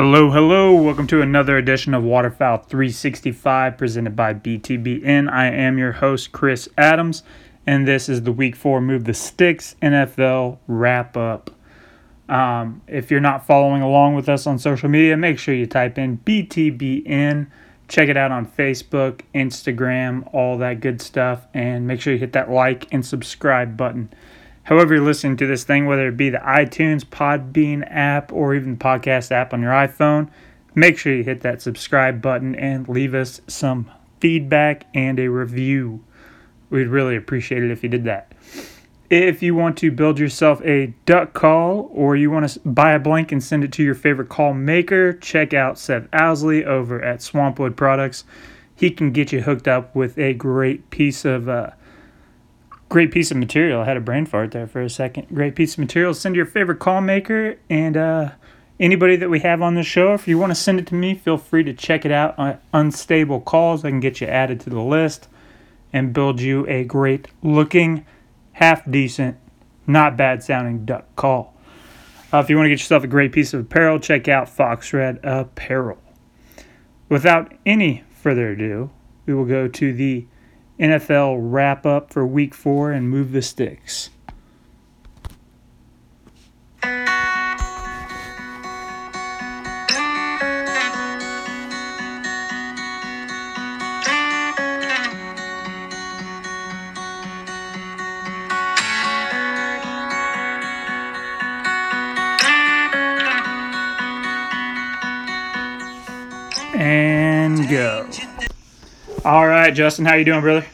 Hello, hello. Welcome to another edition of Waterfowl 365 presented by BTBN. I am your host, Chris Adams, and this is the Week 4 Move the Sticks NFL wrap up. Um, if you're not following along with us on social media, make sure you type in BTBN. Check it out on Facebook, Instagram, all that good stuff, and make sure you hit that like and subscribe button however you're listening to this thing, whether it be the iTunes, Podbean app, or even the podcast app on your iPhone, make sure you hit that subscribe button and leave us some feedback and a review. We'd really appreciate it if you did that. If you want to build yourself a duck call or you want to buy a blank and send it to your favorite call maker, check out Seth Owsley over at Swampwood Products. He can get you hooked up with a great piece of uh, great piece of material. I had a brain fart there for a second. Great piece of material. Send your favorite call maker and uh, anybody that we have on the show. If you want to send it to me, feel free to check it out on Unstable Calls. I can get you added to the list and build you a great looking, half decent, not bad sounding duck call. Uh, if you want to get yourself a great piece of apparel, check out Fox Red Apparel. Without any further ado, we will go to the NFL wrap up for week four and move the sticks. All right, Justin, how you doing, brother?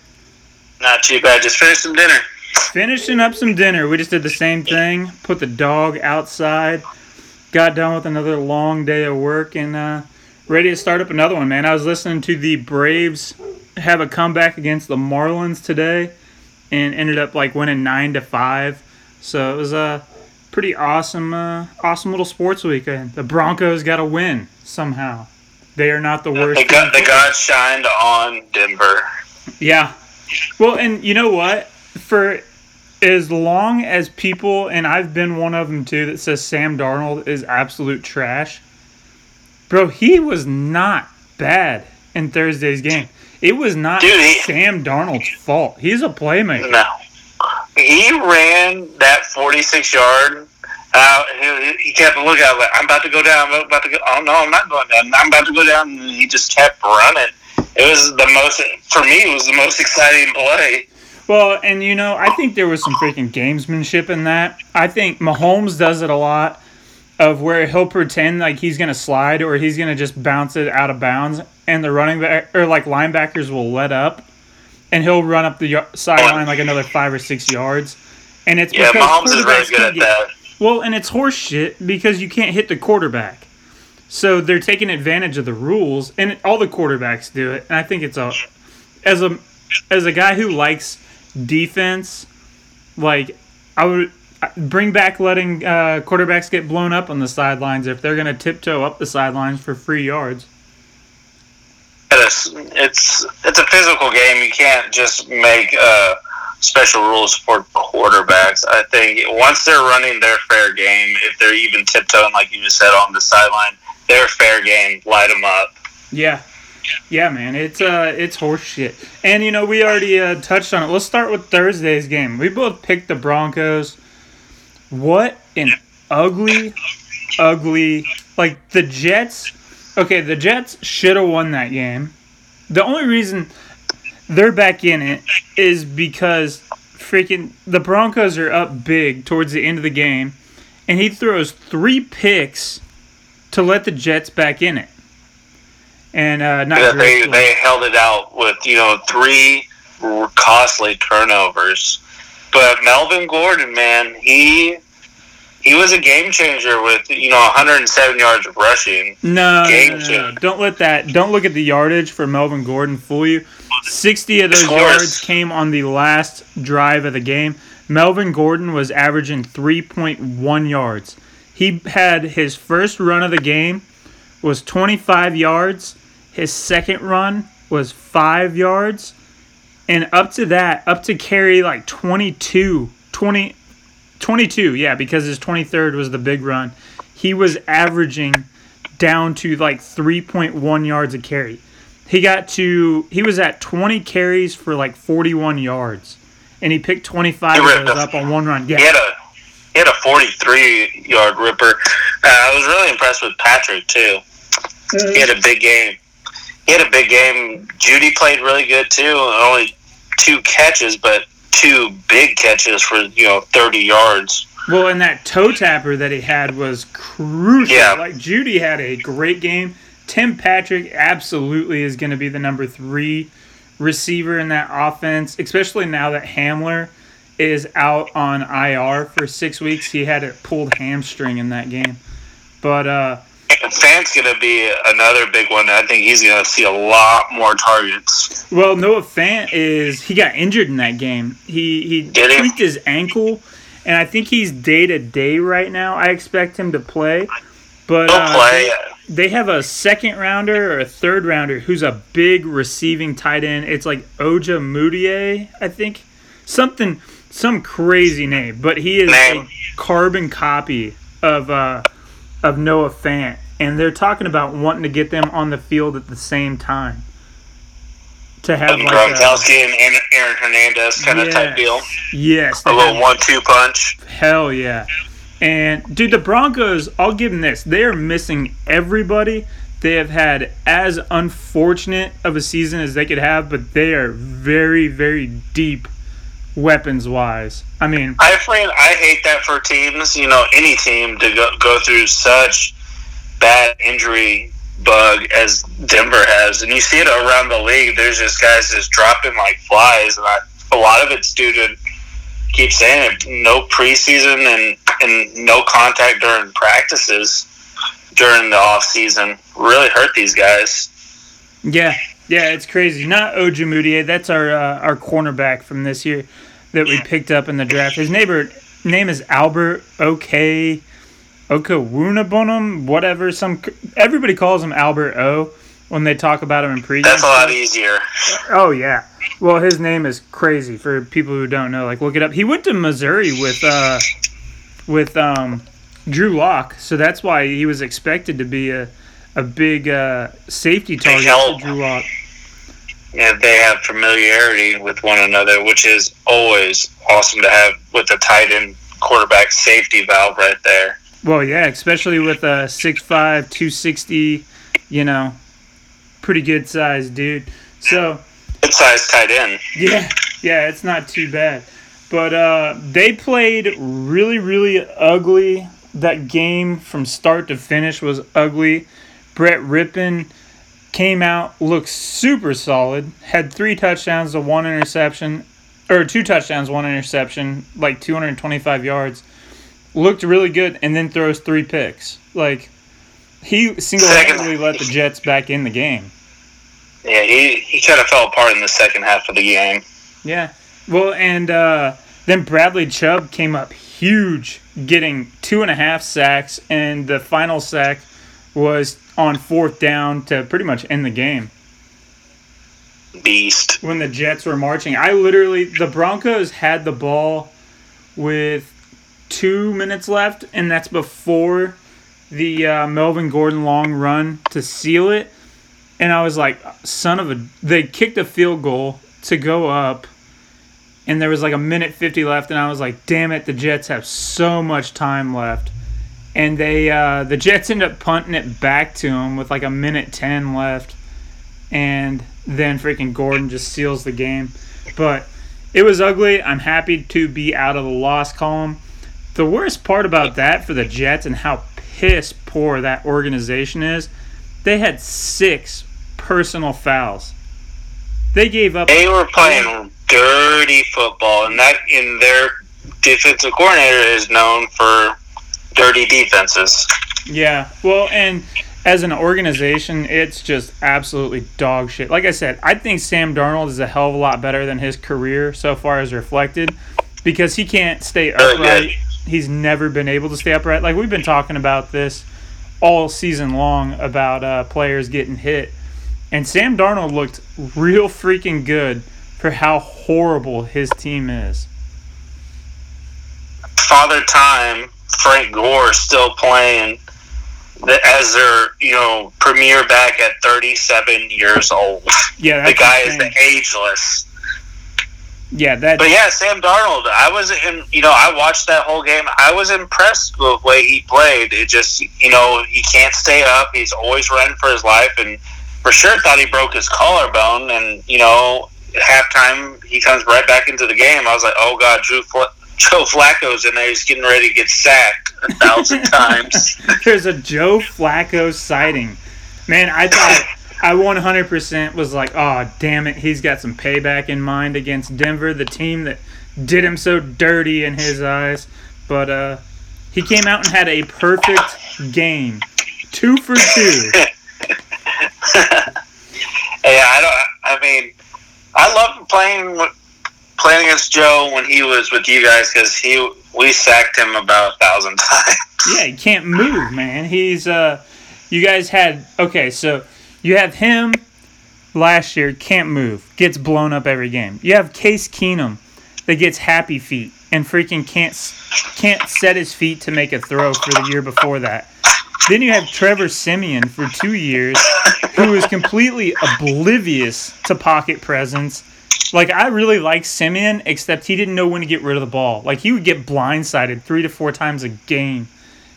Not too bad. Just finished some dinner. Finishing up some dinner. We just did the same thing. Put the dog outside. Got done with another long day of work and uh, ready to start up another one, man. I was listening to the Braves have a comeback against the Marlins today and ended up like winning nine to five. So it was a pretty awesome, uh, awesome little sports weekend. The Broncos got a win somehow. They are not the worst. The God shined on Denver. Yeah. Well, and you know what? For as long as people, and I've been one of them too, that says Sam Darnold is absolute trash, bro, he was not bad in Thursday's game. It was not Dude, he- Sam Darnold's fault. He's a playmaker. No. He ran that 46 yard Uh, out. He, he kept looking out like, I'm about to go down. I'm about to go. Oh, no, I'm not going down. I'm about to go down. And he just kept running. It was the most, for me, it was the most exciting play. Well, and you know, I think there was some freaking gamesmanship in that. I think Mahomes does it a lot of where he'll pretend like he's gonna slide or he's gonna just bounce it out of bounds, and the running back or like linebackers will let up, and he'll run up the y- sideline like another five or six yards, and it's Yeah, because Mahomes is very good at that. Well, and it's horseshit because you can't hit the quarterback. So they're taking advantage of the rules, and all the quarterbacks do it. And I think it's a as a as a guy who likes defense, like I would bring back letting uh, quarterbacks get blown up on the sidelines if they're gonna tiptoe up the sidelines for free yards. It's, it's, it's a physical game. You can't just make uh, special rules for quarterbacks. I think once they're running their fair game, if they're even tiptoeing, like you just said, on the sideline, their fair game, light them up. Yeah. Yeah, man, it's uh, it's horse shit. And you know, we already uh, touched on it. Let's start with Thursday's game. We both picked the Broncos. What an ugly, ugly like the Jets. Okay, the Jets should have won that game. The only reason they're back in it is because freaking the Broncos are up big towards the end of the game, and he throws three picks to let the Jets back in it. And uh, not Yeah, they, they held it out with, you know, three costly turnovers. But Melvin Gordon, man, he he was a game changer with, you know, 107 yards of rushing. No, no, no, no. Don't let that. Don't look at the yardage for Melvin Gordon fool you. Sixty of those yards came on the last drive of the game. Melvin Gordon was averaging three point one yards. He had his first run of the game was twenty five yards. His second run was five yards, and up to that, up to carry like 22, 20, 22, yeah, because his 23rd was the big run. He was averaging down to like 3.1 yards a carry. He got to he was at 20 carries for like 41 yards, and he picked 25 of those up on one run. Yeah, he had a he had a 43 yard ripper. Uh, I was really impressed with Patrick too. He had a big game. He had a big game. Jeudy played really good too. Only two catches, but two big catches for you know 30 yards. Well, and that toe tapper that he had was crucial. Yeah. Like Jeudy had a great game. Tim Patrick absolutely is going to be the number three receiver in that offense, especially now that Hamler is out on IR for six weeks. He had a pulled hamstring in that game. But uh Fant's going to be another big one. I think he's going to see a lot more targets. Well, Noah Fant is he got injured in that game. He he Did tweaked his ankle, and I think he's day to day right now. I expect him to play, but uh, play. They, have a second rounder or a third rounder who's a big receiving tight end. It's like Ojemudia, I think, something some crazy name, but he is a carbon copy of uh, of Noah Fant, and they're talking about wanting to get them on the field at the same time. To have like Gronkowski and Aaron Hernandez kind yes, of type deal. Yes, a little one-two punch. Hell yeah! And dude, the Broncos, I'll give them this: they are missing everybody. They have had as unfortunate of a season as they could have, but they are very, very deep weapons wise. I mean, I find I hate that for teams. You know, any team to go go through such bad injury bug as Denver has, and you see it around the league. There's just guys just dropping like flies, and I, a lot of it's due to keep saying it, no preseason and and no contact during practices during the off season really hurt these guys. Yeah, yeah, it's crazy. Not Ojemudia. That's our uh, our cornerback from this year that we picked up in the draft. His neighbor name is Albert OK Okwuegbunam, whatever. Some everybody calls him Albert O when they talk about him in pregame. That's a lot easier. Oh yeah. Well, his name is crazy for people who don't know. Like, look it up. He went to Missouri with uh, with um, Drew Lock, so that's why he was expected to be a a big uh, safety target for Drew Lock. Yeah, they have familiarity with one another, which is always awesome to have with the tight end quarterback safety valve right there. Well, yeah, especially with a 6'5", 260, you know, pretty good size dude. So good size tight end. Yeah, yeah, it's not too bad. But uh, they played really, really ugly. That game from start to finish was ugly. Brett Rypien came out, looked super solid, had three touchdowns to one interception, or two touchdowns, one interception, like 225 yards. Looked really good, and then throws three picks. Like, he single handedly let the Jets back in the game. Yeah, he, he kind of fell apart in the second half of the game. Yeah. Well, and uh, then Bradley Chubb came up huge, getting two and a half sacks, and the final sack was on fourth down to pretty much end the game. Beast. When the Jets were marching, I literally the Broncos had the ball with two minutes left, and that's before the uh, Melvin Gordon long run to seal it. And I was like, son of a. They kicked a field goal to go up, and there was like a minute 50 left, and I was like, damn it, the Jets have so much time left and they uh, the Jets end up punting it back to him with like a minute ten left, and then freaking Gordon just seals the game. But it was ugly. I'm happy to be out of the loss column. The worst part about that for the Jets and how piss poor that organization is, they had six personal fouls. They gave up. They were playing dirty football, and that in their defensive coordinator is known for dirty defenses. Yeah, well, and as an organization, it's just absolutely dog shit. Like I said, I think Sam Darnold is a hell of a lot better than his career so far as reflected because he can't stay upright. He's never been able to stay upright. Like we've been talking about this all season long about uh, players getting hit. And Sam Darnold looked real freaking good for how horrible his team is. Father Time Frank Gore still playing as their you know premier back at 37 years old. Yeah, the guy is insane. the ageless. Yeah, that But yeah, Sam Darnold. I was in. You know, I watched that whole game. I was impressed with the way he played. It just, you know, he can't stay up. He's always running for his life, and for sure thought he broke his collarbone. And you know, halftime he comes right back into the game. I was like, oh god, Drew Joe Flacco's in there. He's getting ready to get sacked a thousand times. there's a Joe Flacco sighting. Man, I thought I 100% was like, oh, damn it, he's got some payback in mind against Denver, the team that did him so dirty in his eyes. But uh, he came out and had a perfect game, two for two. Yeah, I don't. I mean, I loved playing playing against Joe when he was with you guys because he we sacked him about a thousand times. Yeah, he can't move, man. He's uh, you guys had okay, so you have him last year can't move, gets blown up every game. You have Case Keenum that gets happy feet and freaking can't can't set his feet to make a throw for the year before that. Then you have Trevor Siemian for two years, who is completely oblivious to pocket presence. Like I really like Siemian, except he didn't know when to get rid of the ball. Like he would get blindsided three to four times a game.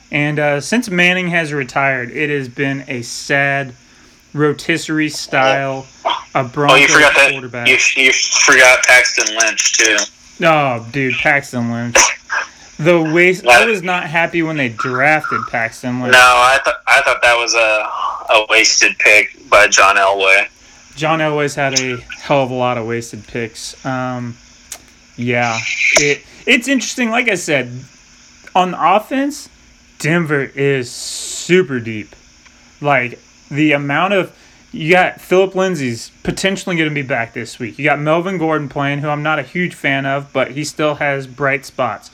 And uh, since Manning has retired, it has been a sad rotisserie style of Oh, you forgot that. quarterback. You, you forgot Paxton Lynch too. Oh, dude, Paxton Lynch. The waste. I was not happy when they drafted Paxton Lynch. No, I thought I thought that was a a wasted pick by John Elway. John Elway's had a hell of a lot of wasted picks. Um, yeah, it it's interesting. Like I said, on offense, Denver is super deep. Like the amount of you got Philip Lindsay's potentially going to be back this week. You got Melvin Gordon playing, who I'm not a huge fan of, but he still has bright spots.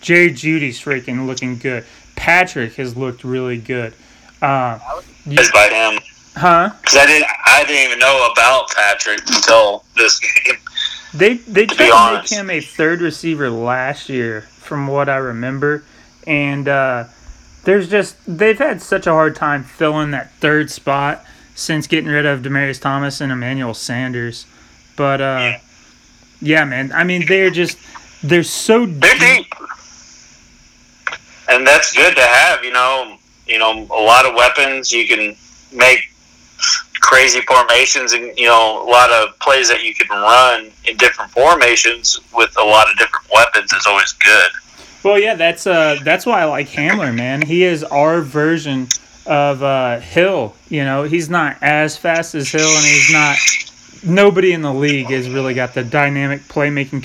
Jerry Jeudy's freaking looking good. Patrick has looked really good. Uh, Is by him huh? because I didn't I didn't even know about Patrick until this game. They they tried to make him a third receiver last year, from what I remember, and uh, there's just they've had such a hard time filling that third spot since getting rid of Demaryius Thomas and Emmanuel Sanders. But uh, yeah, man, I mean they're just they're so They're deep. deep, and that's good to have. You know, you know, a lot of weapons. You can make crazy formations, and you know, a lot of plays that you can run in different formations with a lot of different weapons is always good. Well, yeah, that's uh that's why I like Hamler, man. He is our version of uh, Hill. You know, he's not as fast as Hill, and he's not. Nobody in the league has really got the dynamic playmaking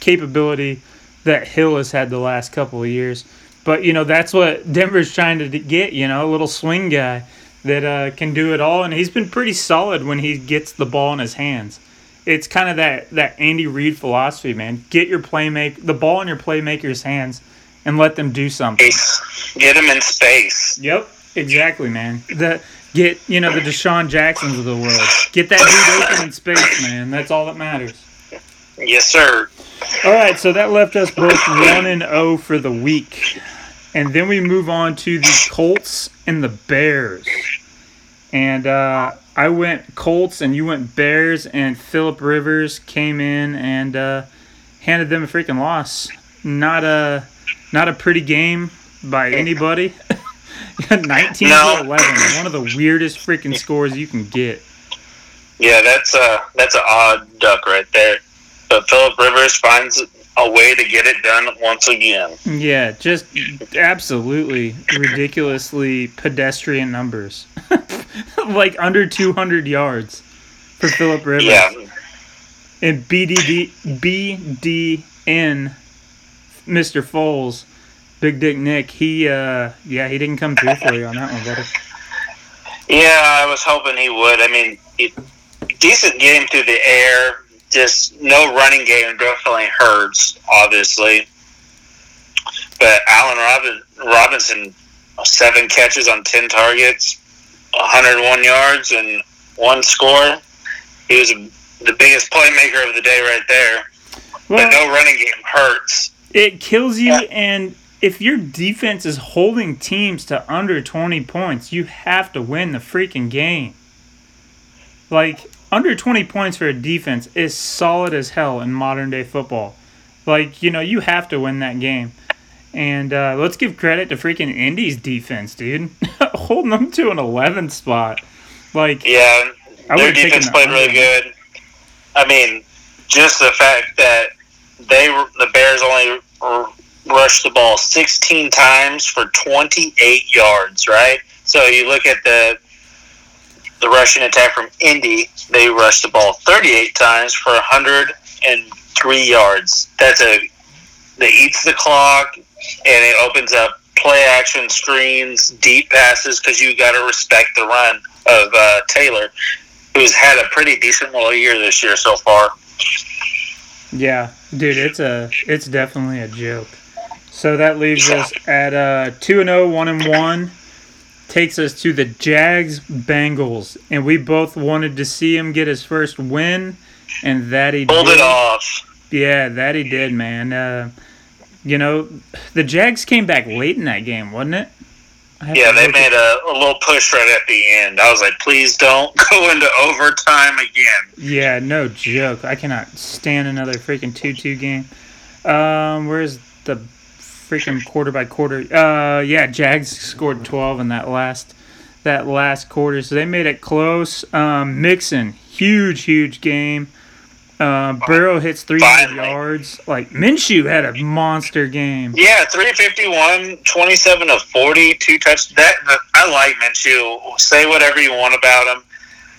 capability, that Hill has had the last couple of years. But you know, that's what Denver's trying to get. You know, a little swing guy that uh, can do it all, and he's been pretty solid when he gets the ball in his hands it's kind of that that Andy Reid philosophy, man. Get your playmake the ball in your playmaker's hands and let them do something. Get them in space. Yep, exactly, man. The get you know the DeSean Jacksons of the world. Get that dude open in space, man. That's all that matters. Yes, sir. All right, so that left us both one and zero for the week, and then we move on to the Colts and the Bears. And uh, I went Colts, and you went Bears, and Philip Rivers came in and uh, handed them a freaking loss. Not a not a pretty game by anybody. 19 No. to 11, one of the weirdest freaking scores you can get. Yeah, that's a that's an odd duck right there. But Philip Rivers finds a way to get it done once again. Yeah, just absolutely ridiculously pedestrian numbers. like under 200 yards for Philip Rivers. Yeah, And BDD, BDN, Mr. Foles, Big Dick Nick, he, uh, yeah, he didn't come through for you on that one, buddy. yeah. I was hoping he would. I mean, it, decent game through the air. Just no running game definitely hurts, obviously. But Allen Robin, Robinson, uh, seven catches on ten targets, 101 yards, and one score. He was the biggest playmaker of the day right there. Well, But no running game hurts. it kills you and if your defense is holding teams to under 20 points, you have to win the freaking game. Like, under 20 points for a defense is solid as hell in modern day football. Like, you know, you have to win that game. And uh, let's give credit to freaking Indy's defense, dude. Holding them to an 11 spot. Like, Yeah, their defense played really good. I mean, just the fact that they the Bears only rushed the ball 16 times for 28 yards, right? So you look at the the rushing attack from Indy, they rushed the ball 38 times for 103 yards. That's a that eats the clock and it opens up play action screens, deep passes because you got to respect the run of uh, Taylor, who's had a pretty decent little year this year so far. Yeah, dude, it's a it's definitely a joke. So that leaves us at uh 2 and 0, 1 and 1. Takes us to the Jags Bengals and we both wanted to see him get his first win and that he Pulled did. it off. Yeah, that he did, man. Uh you know, the Jags came back late in that game, wasn't it? Yeah, they made a, a little push right at the end. I was like, please don't go into overtime again. Yeah, no joke. I cannot stand another freaking two-two game. Um, where's the freaking quarter by quarter? Uh, yeah, Jags scored twelve in that last that last quarter, so they made it close. Um, Mixon, huge, huge game. Uh, Burrow hits three hundred Finally. yards. Like Minshew had a monster game. Yeah, 351, 27 of 40, two touch. That, that I like Minshew. Say whatever you want about him.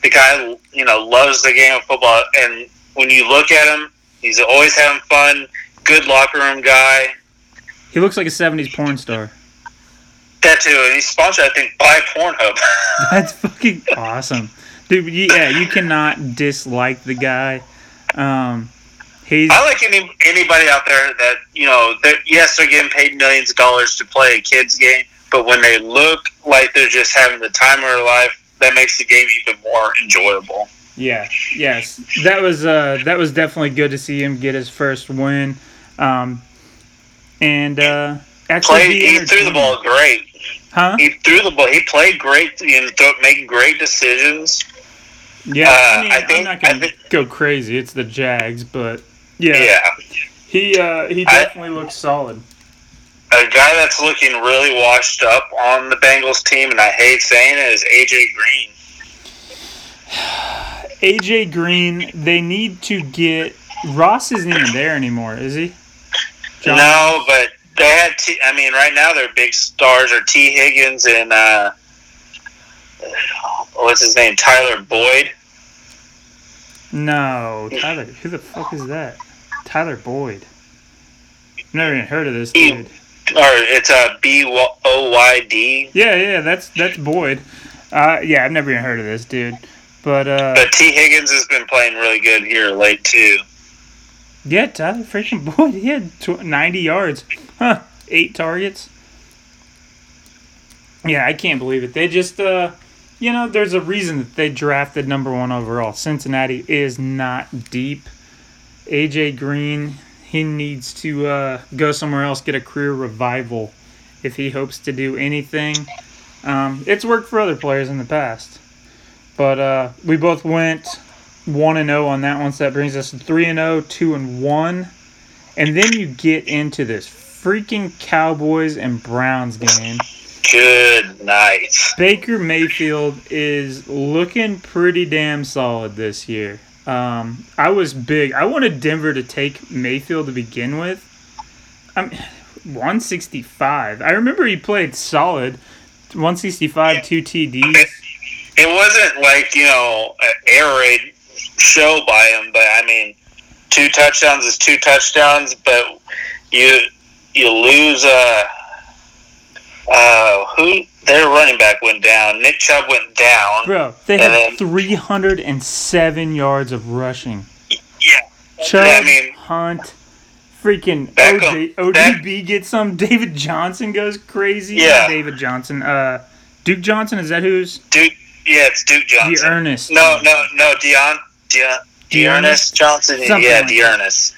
The guy, you know, loves the game of football. And when you look at him, he's always having fun. Good locker room guy. He looks like a '70s porn star. That too. And he's sponsored, I think, by Pornhub. That's fucking awesome, dude. Yeah, you cannot dislike the guy. Um, he's I like any anybody out there that you know. That yes, they're getting paid millions of dollars to play a kids game, but when they look like they're just having the time of their life, that makes the game even more enjoyable. Yeah, yes, that was uh, that was definitely good to see him get his first win, um, and uh, actually Played, he threw the ball great. huh? He threw the ball. He played great. You know, th- making great decisions. Yeah, uh, I mean, I I think- am not gonna think- go crazy. It's the Jags, but yeah, Yeah. he uh, he I- definitely looks solid. A guy that's looking really washed up on the Bengals team, and I hate saying it, is AJ Green. AJ Green, they need to get Ross isn't even there anymore, is he? John- No, but they had. T- I mean, right now their big stars are T. Higgins and uh, what's his name, Tyler Boyd. No, Tyler. Who the fuck is that? Tyler Boyd. Never even heard of this dude. Or it's a B O Y D. Yeah, yeah, that's that's Boyd. Uh, yeah, I've never even heard of this dude. But uh, But T. Higgins has been playing really good here late too. Yeah, Tyler freaking Boyd. He had tw- 90 yards, huh? Eight targets. Yeah, I can't believe it. They just, uh, you know, there's a reason that they drafted number one overall. Cincinnati is not deep. AJ Green, he needs to uh, go somewhere else, get a career revival if he hopes to do anything. Um, it's worked for other players in the past, but uh, we both went one and zero on that one, so that brings us to three and 0, 2 and one, and then you get into this freaking Cowboys and Browns game. Good night. Baker Mayfield is looking pretty damn solid this year. Um, I was big. I wanted Denver to take Mayfield to begin with. I'm 165. I remember he played solid. 165, two TDs. It wasn't like you know an air raid show by him, but I mean, two touchdowns is two touchdowns. But you you lose. Uh, uh, who their running back went down. Nick Chubb went down. Bro, they had then- 307 yards of rushing. Yeah, Chubb, I mean- Hunt, freaking OJ, ODB gets some. David Johnson goes crazy. Yeah. David Johnson. Uh, Duke Johnson, is that who's? Duke. Yeah, it's Duke Johnson. D'Ernest. No, no, no. Dion. Dion. D'Ernest Johnson. Something yeah, like. D'Ernest.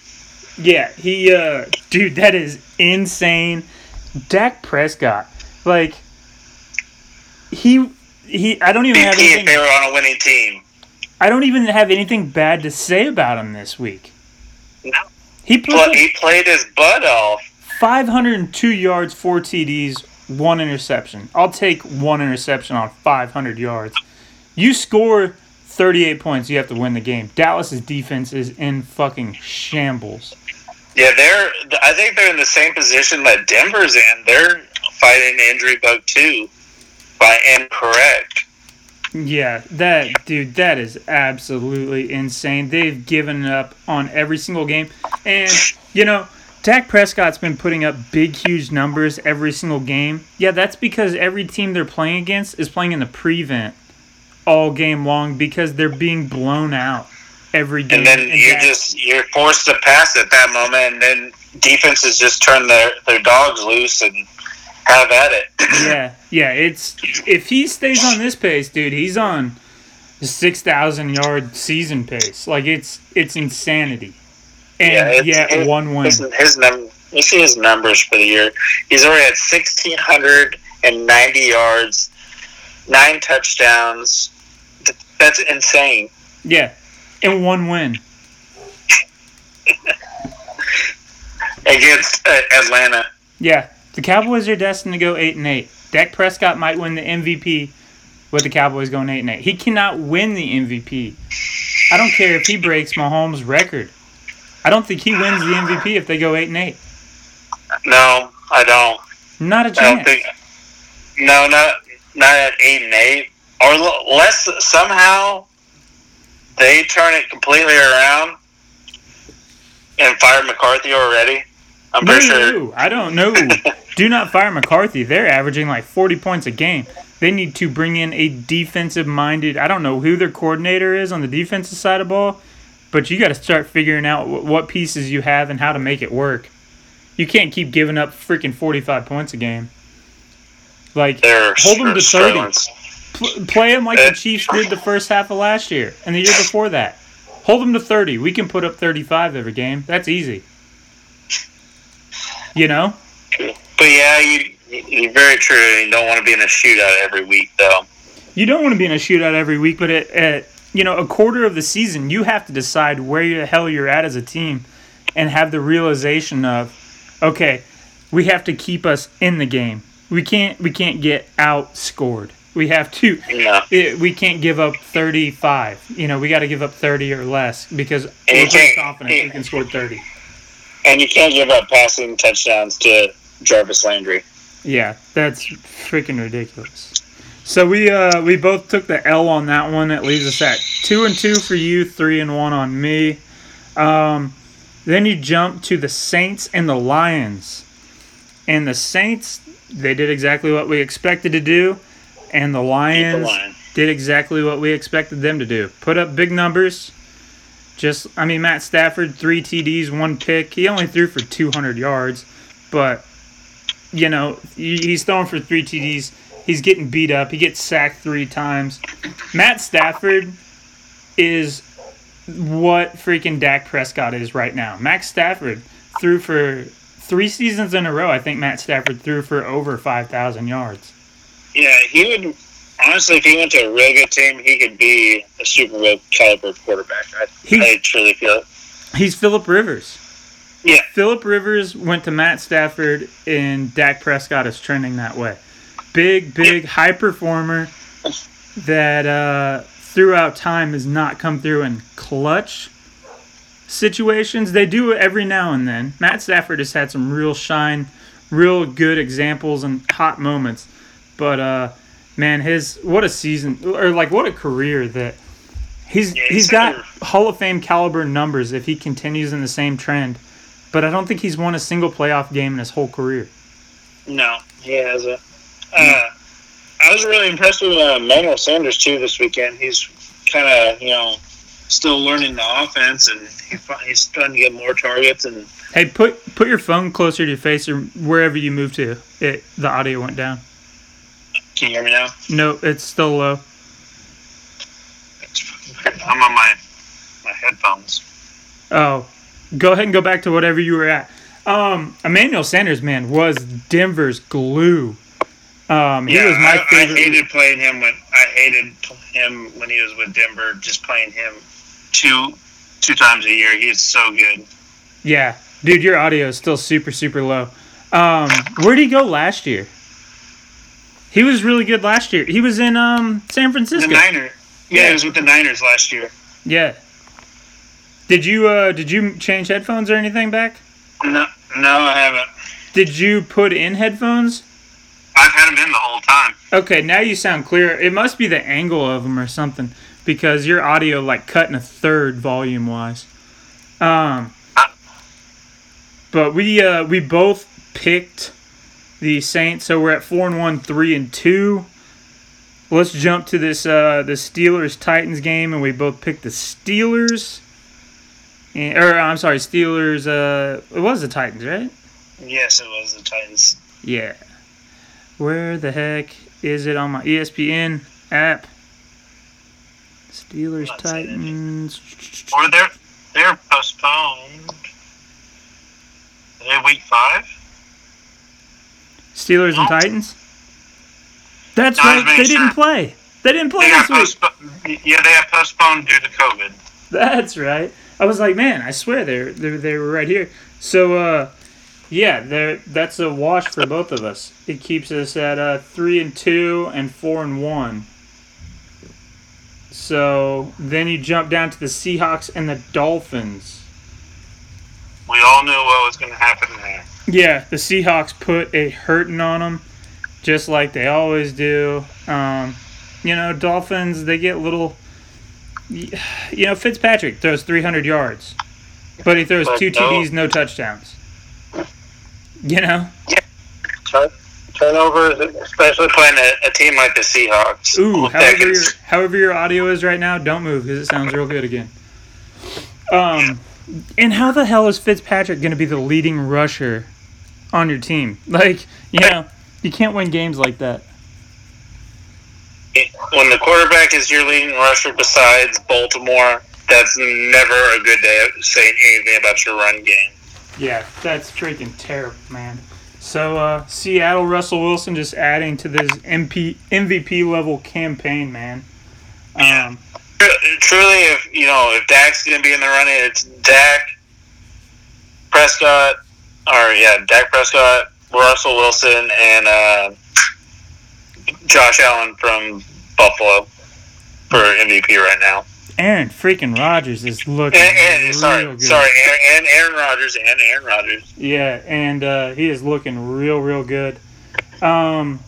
Yeah, he, uh, dude, that is insane. Dak Prescott, like he he. I don't even have BT if anything. they were on a winning team. I don't even have anything bad to say about him this week. No. He But he played his butt off. 502 yards, four TDs, one interception. I'll take one interception on 500 yards. You score 38 points, you have to win the game. Dallas's defense is in fucking shambles. Yeah, they're. I think they're in the same position that Denver's in. They're fighting the injury bug too, by incorrect. Yeah, that dude, that is absolutely insane. They've given up on every single game, and you know, Dak Prescott's been putting up big, huge numbers every single game. Yeah, that's because every team they're playing against is playing in the prevent all game long because they're being blown out every game. And then And you're just you're forced to pass at that moment, and then defenses just turn their their dogs loose and have at it. yeah, yeah. It's if he stays on this pace, dude, he's on six thousand yard season pace. Like it's it's insanity. And yeah, it- one win. His, his num- you see his numbers for the year. He's already at sixteen hundred and ninety yards, nine touchdowns. Th- That's insane. Yeah, and one win. against uh, Atlanta. Yeah, the Cowboys are destined to go eight and eight. Dak Prescott might win the MVP with the Cowboys going eight and eight. He cannot win the MVP. I don't care if he breaks Mahomes' record. I don't think he wins the MVP if they go eight and eight. No, I don't. Not a I don't chance. think. No, not not at eight and eight, or less. Somehow, they turn it completely around and fire McCarthy already. I'm No, pretty sure. no, I don't know. Do not fire McCarthy. They're averaging like 40 points a game. They need to bring in a defensive minded. I don't know who their coordinator is on the defensive side of ball, but you got to start figuring out wh- what pieces you have and how to make it work. You can't keep giving up freaking 45 points a game. Like, They're hold them to 30. Play them like the uh, Chiefs did the first half of last year and the year before that. Hold them to 30. We can put up 35 every game. That's easy. You know? But yeah, you, you're very true. You don't want to be in a shootout every week, though. You don't want to be in a shootout every week, but at, at you know a quarter of the season, you have to decide where the hell you're at as a team, and have the realization of, okay, we have to keep us in the game. We can't we can't get outscored. We have to. It, we can't give up 35. You know, we got to give up 30 or less because And we're pretty confident we can score 30. And you can't give up passing touchdowns to Jarvis Landry. Yeah, that's freaking ridiculous. So we uh we both took the L on that one. That leaves us at two and two for you, three and one on me. Um, then you jump to the Saints and the Lions, and the Saints they did exactly what we expected to do, and the Keep the Lions did exactly what we expected them to do. Put up big numbers. Just, I mean, Matt Stafford, three TDs, one pick. He only threw for 200 yards, but, you know, he's throwing for three TDs. He's getting beat up. He gets sacked three times. Matt Stafford is what freaking Dak Prescott is right now. Max Stafford threw for three seasons in a row. I think Matt Stafford threw for over 5,000 yards. Yeah, he would. Honestly, if he went to a real good team, he could be a Super Bowl caliber quarterback. I, He- I truly feel it. He's Philip Rivers. Yeah. Philip Rivers went to Matt Stafford, and Dak Prescott is trending that way. Big, big, high performer that uh, throughout time has not come through in clutch situations. They do it every now and then. Matt Stafford has had some real shine, real good examples and hot moments. But uh, man, his what a season or like what a career that he's Yeah, he's he's got Hall of Fame caliber numbers if he continues in the same trend. But I don't think he's won a single playoff game in his whole career. No, he hasn't. Uh, I was really impressed with uh, Emmanuel Sanders too this weekend. He's kind of you know still learning the offense, and he, he's starting to get more targets. And Hey, put put your phone closer to your face or wherever you move to. It the audio went down. Can you hear me now? No, it's still low. I'm on my my headphones. Oh, go ahead and go back to whatever you were at. Um, Emmanuel Sanders, man, was Denver's glue. Um, he yeah, was my I, favorite. I hated playing him when I hated him when he was with Denver. Just playing him two two times a year. He's so good. Yeah, dude, your audio is still super super low. Um, where did he go last year? He was really good last year. He was in um San The Francisco. Niner. Yeah, Yeah. he was with the Niners last year. Yeah. Did you uh did you change headphones or anything back? No, no, I haven't. Did you put in headphones? I've had them in the whole time. Okay, now you sound clear. It must be the angle of them or something because your audio like cut in a third volume wise. Um, but we uh we both picked the Saints, so we're at four and one, three and two. Let's jump to this uh the Steelers Titans game, and we both picked the Steelers. And, or I'm sorry, Steelers. Uh, it was the Titans, right? Yes, it was the Titans. Yeah. Where the heck is it on my ESPN app? Steelers Not seeing it. Titans. Or they're they're postponed. Are they week five? Steelers and Titans. That's right. They didn't play. They didn't play They this week. Yeah, they got postponed due to COVID. That's right. I was like, man, I swear they're they they were right here. So uh, yeah, that's a wash for both of us. It keeps us at uh three and two and four and one. So then you jump down to the Seahawks and the Dolphins. We all knew what was going to happen there. Yeah, the Seahawks put a hurting on them, just like they always do. Um, you know, Dolphins they get little. You know, Fitzpatrick throws 300 yards, but he throws But two no- TDs, no touchdowns. You know, Turn, turnovers, especially Playing a, a team like the Seahawks. ooh, however your however your audio is right now, don't move because it sounds real good again. Um, and how the hell is Fitzpatrick going to be the leading rusher on your team? Like, you know, you can't win games like that. when the quarterback is your leading rusher besides Baltimore, that's never a good day of saying anything about your run game. Yeah, that's freaking terrible, man. So uh, Seattle, Russell Wilson just adding to this MP, MVP level campaign, man. Um, Truly, if you know if Dak's going to be in the running, it's Dak, Prescott, or yeah, Dak Prescott, Russell Wilson, and uh, Josh Allen from Buffalo for MVP right now. Aaron freaking Rodgers is looking And, and real sorry, good. sorry, Aaron, and Aaron Rodgers and Aaron Rodgers. Yeah, and uh, he is looking real, real good. Um,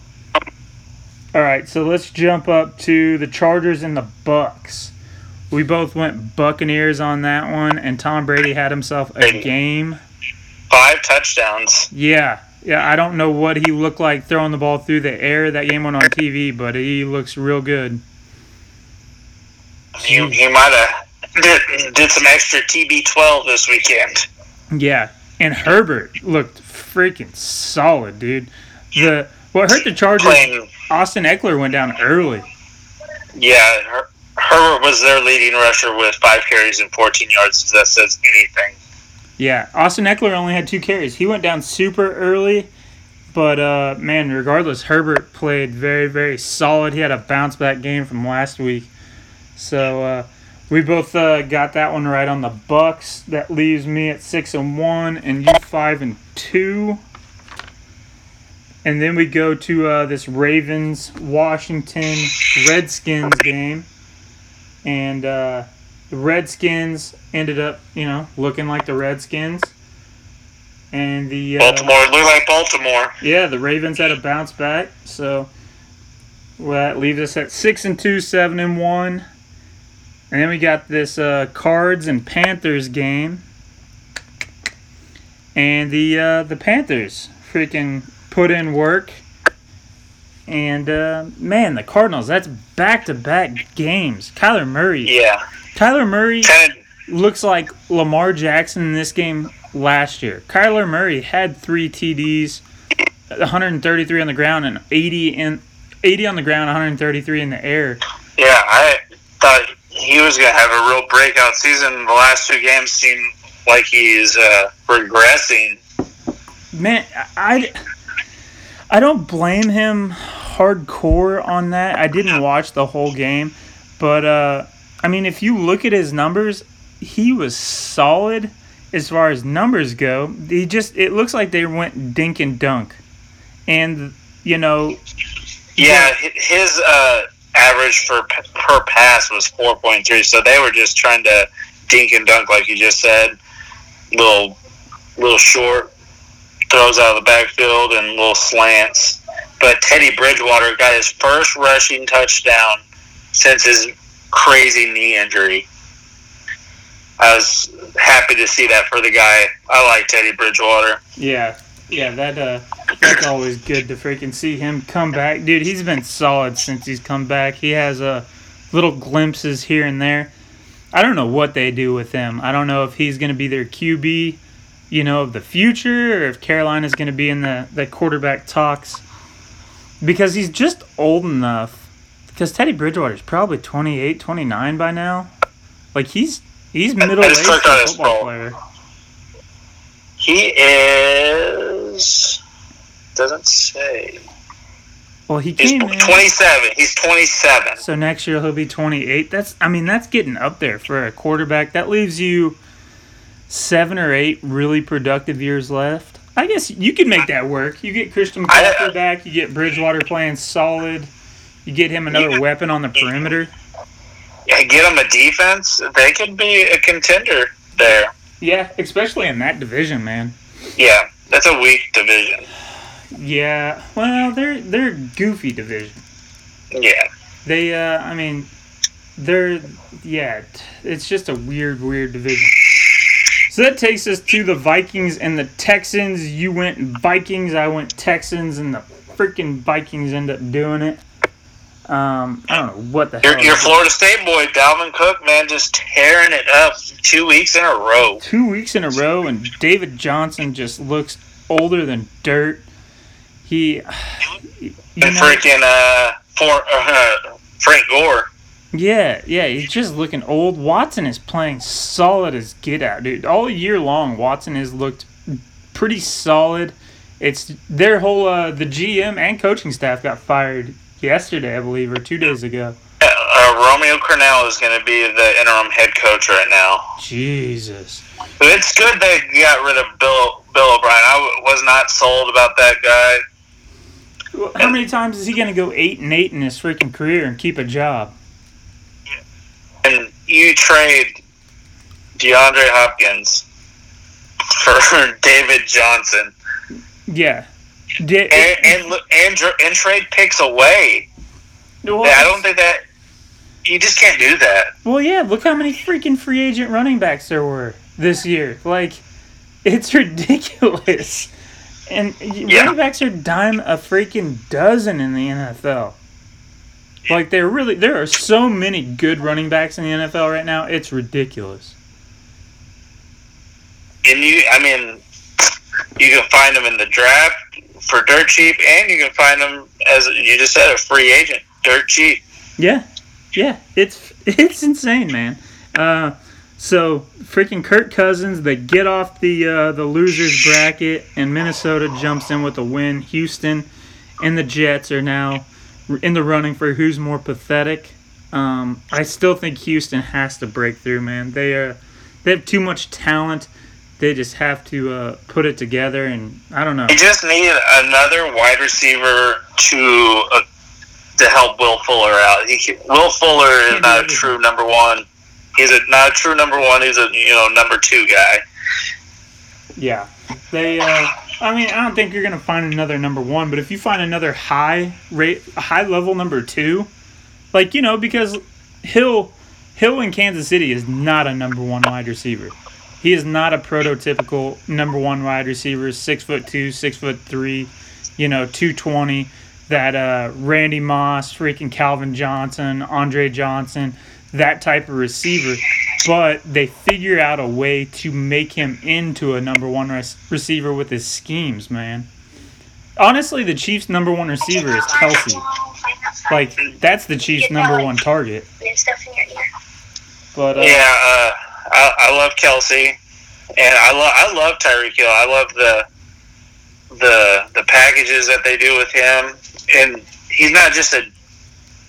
all right, so let's jump up to the Chargers and the Bucks. We both went Buccaneers on that one, and Tom Brady had himself a game. Five touchdowns. Yeah, yeah. I don't know what he looked like throwing the ball through the air. That game went on TV, but he looks real good. He, he might have did, did some extra TB12 this weekend. Yeah, and Herbert looked freaking solid, dude. The what hurt the Chargers? Playing, Austin Ekeler went down early. yeah, Her, Herbert was their leading rusher with five carries and 14 yards. If that says anything. Yeah, Austin Ekeler only had two carries. He went down super early, but uh, man, regardless, Herbert played very, very solid. He had a bounce back game from last week. So uh, we both uh, got that one right on the Bucks. That leaves me at six and one, and you five and two. And then we go to uh, this Ravens Washington Redskins game, and uh, the Redskins ended up, you know, looking like the Redskins. And the uh, Baltimore looked like Baltimore. yeah, the Ravens had a bounce back, so well, that leaves us at six and two, seven and one, and then we got this uh, Cards and Panthers game, and the uh, the Panthers freaking put in work, and uh, man, the Cardinals that's back to back games. Kyler Murray, Yeah, Kyler Murray of. looks like Lamar Jackson in this game last year. Kyler Murray had three TDs, 133 on the ground and 80 in 80 on the ground, 133 in the air. Yeah, I thought he was going to have a real breakout season. The last two games seem like he's uh, regressing. man, I, I don't blame him hardcore on that. I didn't watch the whole game, but uh, I mean, if you look at his numbers, he was solid as far as numbers go. He just it looks like they went dink and dunk, and you know. Yeah, his uh, average for per pass was four point three, so they were just trying to dink and dunk, like you just said. Little, little short throws out of the backfield and little slants. But Teddy Bridgewater got his first rushing touchdown since his crazy knee injury. I was happy to see that for the guy. I like Teddy Bridgewater. Yeah, yeah, that uh, that's always good to freaking see him come back, dude. He's been solid since he's come back. He has uh, little glimpses here and there. I don't know what they do with him. I don't know if he's going to be their QB, you know, of the future, or if Carolina's going to be in the the quarterback talks, because he's just old enough. Because Teddy Bridgewater's probably 28, 29 by now. Like he's he's middle aged football player. He is. Doesn't say. Well, he He's came in. 27. He's 27. So next year he'll be 28. That's I mean that's getting up there for a quarterback. That leaves you seven or eight really productive years left. I guess you could make that work. You get Christian McCaffrey back. You get Bridgewater playing solid. You get him another weapon on the perimeter. Yeah, get him a defense. They could be a contender there. Yeah, especially in that division, man. Yeah, that's a weak division. Yeah, well, they're they're goofy division. Yeah. They, uh, I mean, they're yeah, it's just a weird, weird division. So that takes us to the Vikings and the Texans. You went Vikings, I went Texans, and the freaking Vikings end up doing it. Um, I don't know what the your, hell. Your Florida State boy, Dalvin Cook, man, just tearing it up two weeks in a row. Two weeks in a row, and David Johnson just looks older than dirt. He, you know, freaking uh, for, uh, Frank Gore. Yeah, yeah, he's just looking old. Watson is playing solid as get out, dude. All year long, Watson has looked pretty solid. It's their whole uh, the GM and coaching staff got fired yesterday, I believe, or two days ago. Uh, Romeo Crennel is going to be the interim head coach right now. Jesus. It's good they got rid of Bill Bill O'Brien. I was not sold about that guy. How many times is he going to go eight and eight in his freaking career and keep a job? You trade DeAndre Hopkins for David Johnson. Yeah. and, and, and, and trade picks away. Well, I don't think that you just can't do that. Well, yeah. Look how many freaking free agent running backs there were this year. Like, it's ridiculous. And yeah. running backs are dime a freaking dozen in the NFL. Like there really there are so many good running backs in the NFL right now. It's ridiculous. And you, I mean, you can find them in the draft for dirt cheap, and you can find them as you just said, a free agent, dirt cheap. Yeah, yeah, it's it's insane, man. Uh, so freaking Kirk Cousins, they get off the uh, the losers bracket, and Minnesota jumps in with a win. Houston and the Jets are now in the running for who's more pathetic. Um, I still think Houston has to break through, man. They are they have too much talent. They just have to uh, put it together, and I don't know. They just need another wide receiver to uh, to help Will Fuller out. He, Will Fuller is not a true number one. He's a not a true number one. He's a you know number two guy. Yeah, they. Uh, I mean, I don't think you're gonna find another number one, but if you find another high rate, high level number two, like you know, because Hill, Hill in Kansas City is not a number one wide receiver. He is not a prototypical number one wide receiver. Six foot two, six foot three, you know, two twenty. That uh, Randy Moss, freaking Calvin Johnson, Andre Johnson, that type of receiver but they figure out a way to make him into a number one res- receiver with his schemes, man. Honestly, the Chiefs' number one receiver is Kelce. Like that's the Chiefs' number one target. But uh, yeah, uh, I, I love Kelce, and I love I love Tyreek Hill. I love the the the packages that they do with him, and he's not just a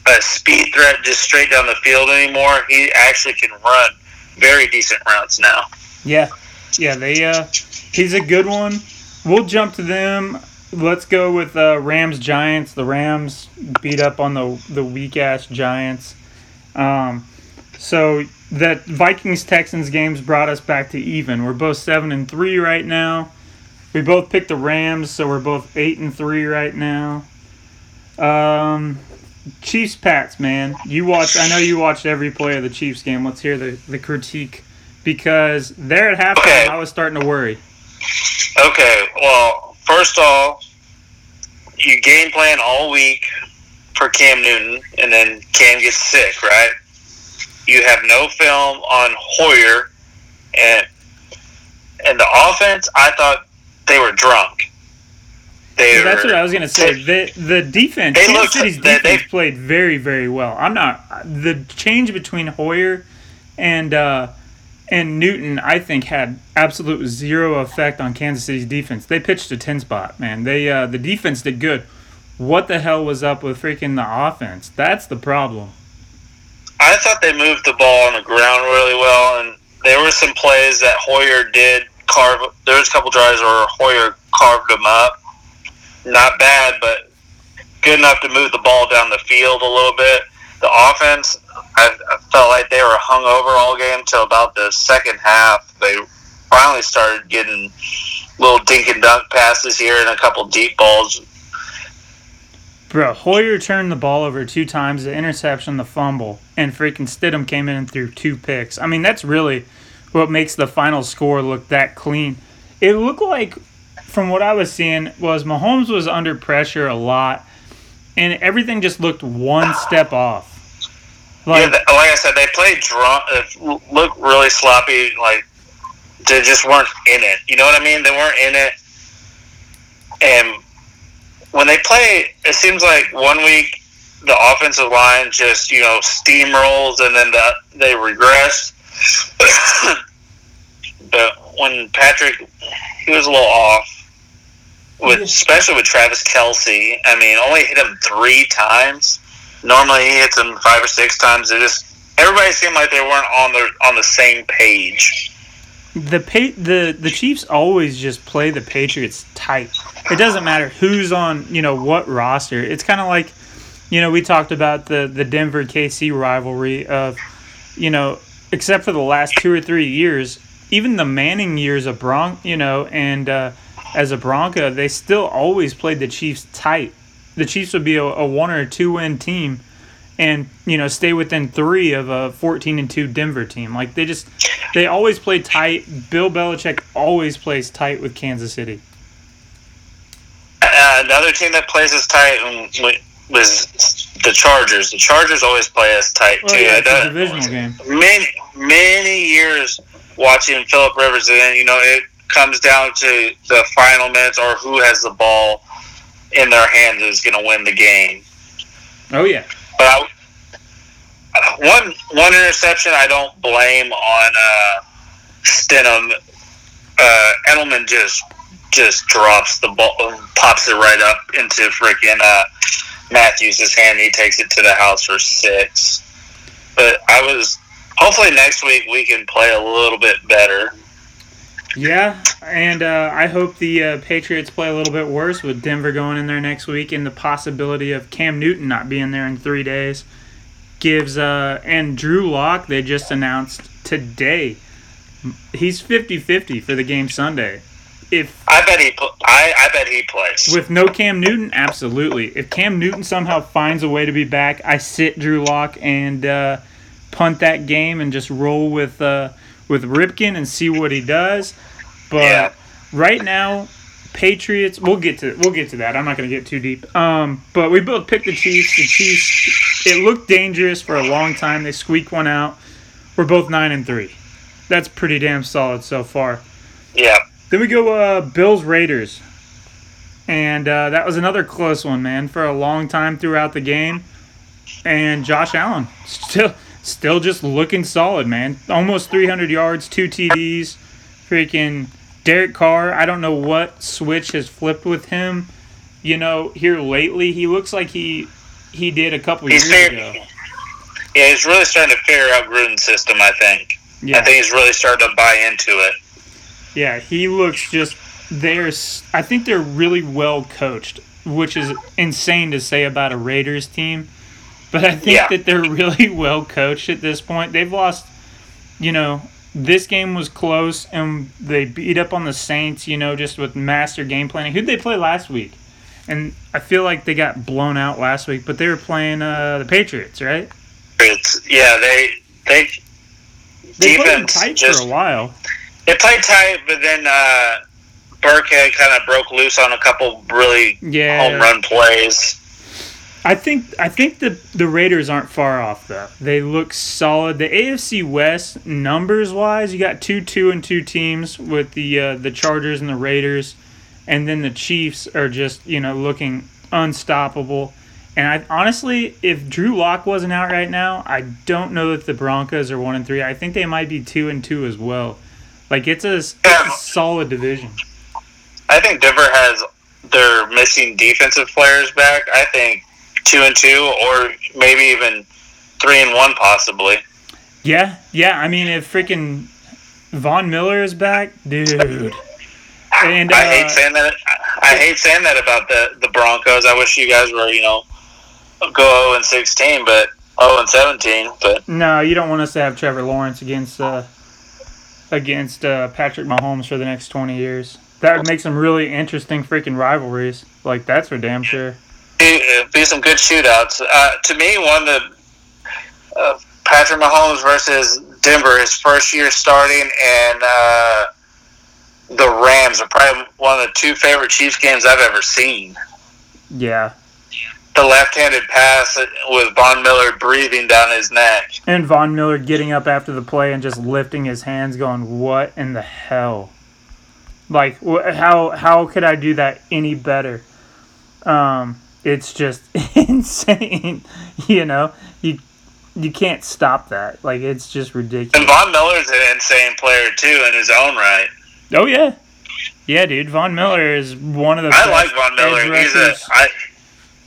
a speed threat just straight down the field anymore. He actually can run very decent routes now. Yeah, yeah, they. Uh, he's a good one. We'll jump to them. Let's go with uh, Rams Giants. The Rams beat up on the the weak ass Giants. Um, so that Vikings Texans games brought us back to even. We're both seven and three right now. We both picked the Rams, so we're both eight and three right now. Um, Chiefs Pats, man. You watched. I know you watched every play of the Chiefs game. Let's hear the the critique because there at halftime Okay. I was starting to worry. Okay, well, first off, you game plan all week for Cam Newton, and then Cam gets sick, right? You have no film on Hoyer, and and the offense. I thought they were drunk. They Yeah, that's what I was gonna say. The the defense, Kansas looked- City's they- defense they- played very very well. I'm not the change between Hoyer and uh, and Newton. I think had absolute zero effect on Kansas City's defense. They pitched a ten spot, man. They uh, the defense did good. What the hell was up with freaking the offense? That's the problem. I thought they moved the ball on the ground really well, and there were some plays that Hoyer did carve. There was a couple drives where Hoyer carved them up. Not bad, but good enough to move the ball down the field a little bit. The offense, I, I felt like they were hung over all game until about the second half. They finally started getting little dink and dunk passes here and a couple deep balls. Bro, Hoyer turned the ball over two times, the interception, the fumble, and freaking Stidham came in and threw two picks. I mean, that's really what makes the final score look that clean. It looked like, from what I was seeing, was Mahomes was under pressure a lot, and everything just looked one step off. Yeah, Like, th- like I said, they played drunk. Uh, it looked really sloppy. Like they just weren't in it. You know what I mean? They weren't in it. And when they play, it seems like one week the offensive line just you know steamrolls, and then the, they regress. but when Patrick, he was a little off. With especially with Travis Kelce, I mean, only hit him three times. Normally he hits them five or six times. It just everybody seemed like they weren't on the on the same page. the pa- the the Chiefs always just play the Patriots tight. It doesn't matter who's on, you know, what roster. It's kind of like, you know, we talked about the the Denver KC rivalry of, you know, except for the last two or three years, even the Manning years of Bronc, you know, and uh, as a Bronco, they still always played the Chiefs tight. The Chiefs would be a, a one or two win team. And you know, stay within three of a fourteen and two Denver team. Like they just, they always play tight. Bill Belichick always plays tight with Kansas City. Uh, another team that plays us tight was the Chargers. The Chargers always play us tight Well, too. yeah, it's a divisional game. many many years watching Philip Rivers, and you know it comes down to the final minutes or who has the ball in their hands is going to win the game. Oh yeah, But I, one one interception I don't blame on uh, Stidham. Uh, Edelman just just drops the ball, pops it right up into freaking uh, Matthews' hand. He takes it to the house for six. But I was hopefully next week we can play a little bit better. Yeah. And uh, I hope the uh, Patriots play a little bit worse with Denver going in there next week, and the possibility of Cam Newton not being there in three days gives. Uh, and Drew Lock they just announced today he's 50-50 for the game Sunday. If I bet he. pl- I I bet he plays. With no Cam Newton, absolutely. If Cam Newton somehow finds a way to be back, I sit Drew Lock and uh, punt that game and just roll with uh, with Ripken and see what he does. But Yeah. right now, Patriots. We'll get to we'll get to that. I'm not going to get too deep. Um, but we both picked the Chiefs. The Chiefs. It looked dangerous for a long time. They squeaked one out. We're both nine and three. That's pretty damn solid so far. yeah. Then we go uh, Bills Raiders, and uh, that was another close one, man, for a long time throughout the game. And Josh Allen still still just looking solid, man. Almost 300 yards, two TDs, freaking Derek Carr, I don't know what switch has flipped with him. You know, here lately, he looks like he he did a couple He's years fair- ago. Yeah, he's really starting to figure out Gruden's system. I think. Yeah. I think he's really starting to buy into it. yeah, he looks just. There's, I think they're really well coached, which is insane to say about a Raiders team. But I think Yeah. that they're really well coached at this point. They've lost, you know, this game was close and they beat up on the Saints, you know, just with master game planning. Who'd they play last week? And I feel like they got blown out last week, but they were playing uh, the Patriots, right? It's yeah, they they They played tight just for a while. they played tight, but then uh, Burkhead kind of broke loose on a couple really Yeah. home run plays. I think I think the the Raiders aren't far off though. They look solid. The AFC West numbers wise, you got two two and two teams with the uh, the Chargers and the Raiders, and then the Chiefs are just you know looking unstoppable. And I honestly, if Drew Lock wasn't out right now, I don't know that the Broncos are one and three. I think they might be two and two as well. Like it's a, it's a solid division. I think Denver has their missing defensive players back. I think two and two, or maybe even three and one, possibly. Yeah, yeah. I mean, if freaking Von Miller is back, dude. And uh, I hate saying that. I hate saying that about the the Broncos. I wish you guys were, you know, go zero and sixteen, but zero and seventeen. But no, you don't want us to have Trevor Lawrence against uh, against uh, Patrick Mahomes for the next twenty years. That would make some really interesting freaking rivalries. Like that's for damn sure. Be, uh, be some good shootouts. Uh, to me, one of the uh, Patrick Mahomes versus Denver, his first year starting, and uh, the Rams are probably one of the two favorite Chiefs games I've ever seen. Yeah. The left-handed pass with Von Miller breathing down his neck. And Von Miller getting up after the play and just lifting his hands, going, "What in the hell?" Like, wh- how how could I do that any better? Um, it's just insane. You know, you you can't stop that. Like, it's just ridiculous. And. Von Miller's an insane player too in his own right. Oh yeah, yeah, dude. Von Miller is one of the. I like Von Miller. He's a. I.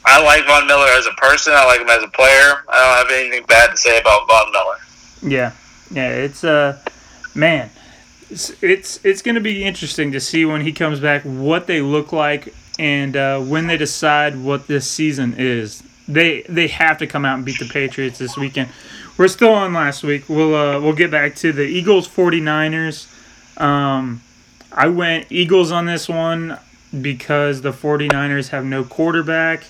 I like Von Miller as a person. I like him as a player. I don't have anything bad to say about Von Miller. Yeah, yeah, it's uh, man, it's it's, it's going to be interesting to see when he comes back what they look like and uh, when they decide what this season is. They they have to come out and beat the Patriots this weekend. We're still on last week. We'll uh, we'll get back to the Eagles 49ers. Um, I went Eagles on this one because the 49ers have no quarterback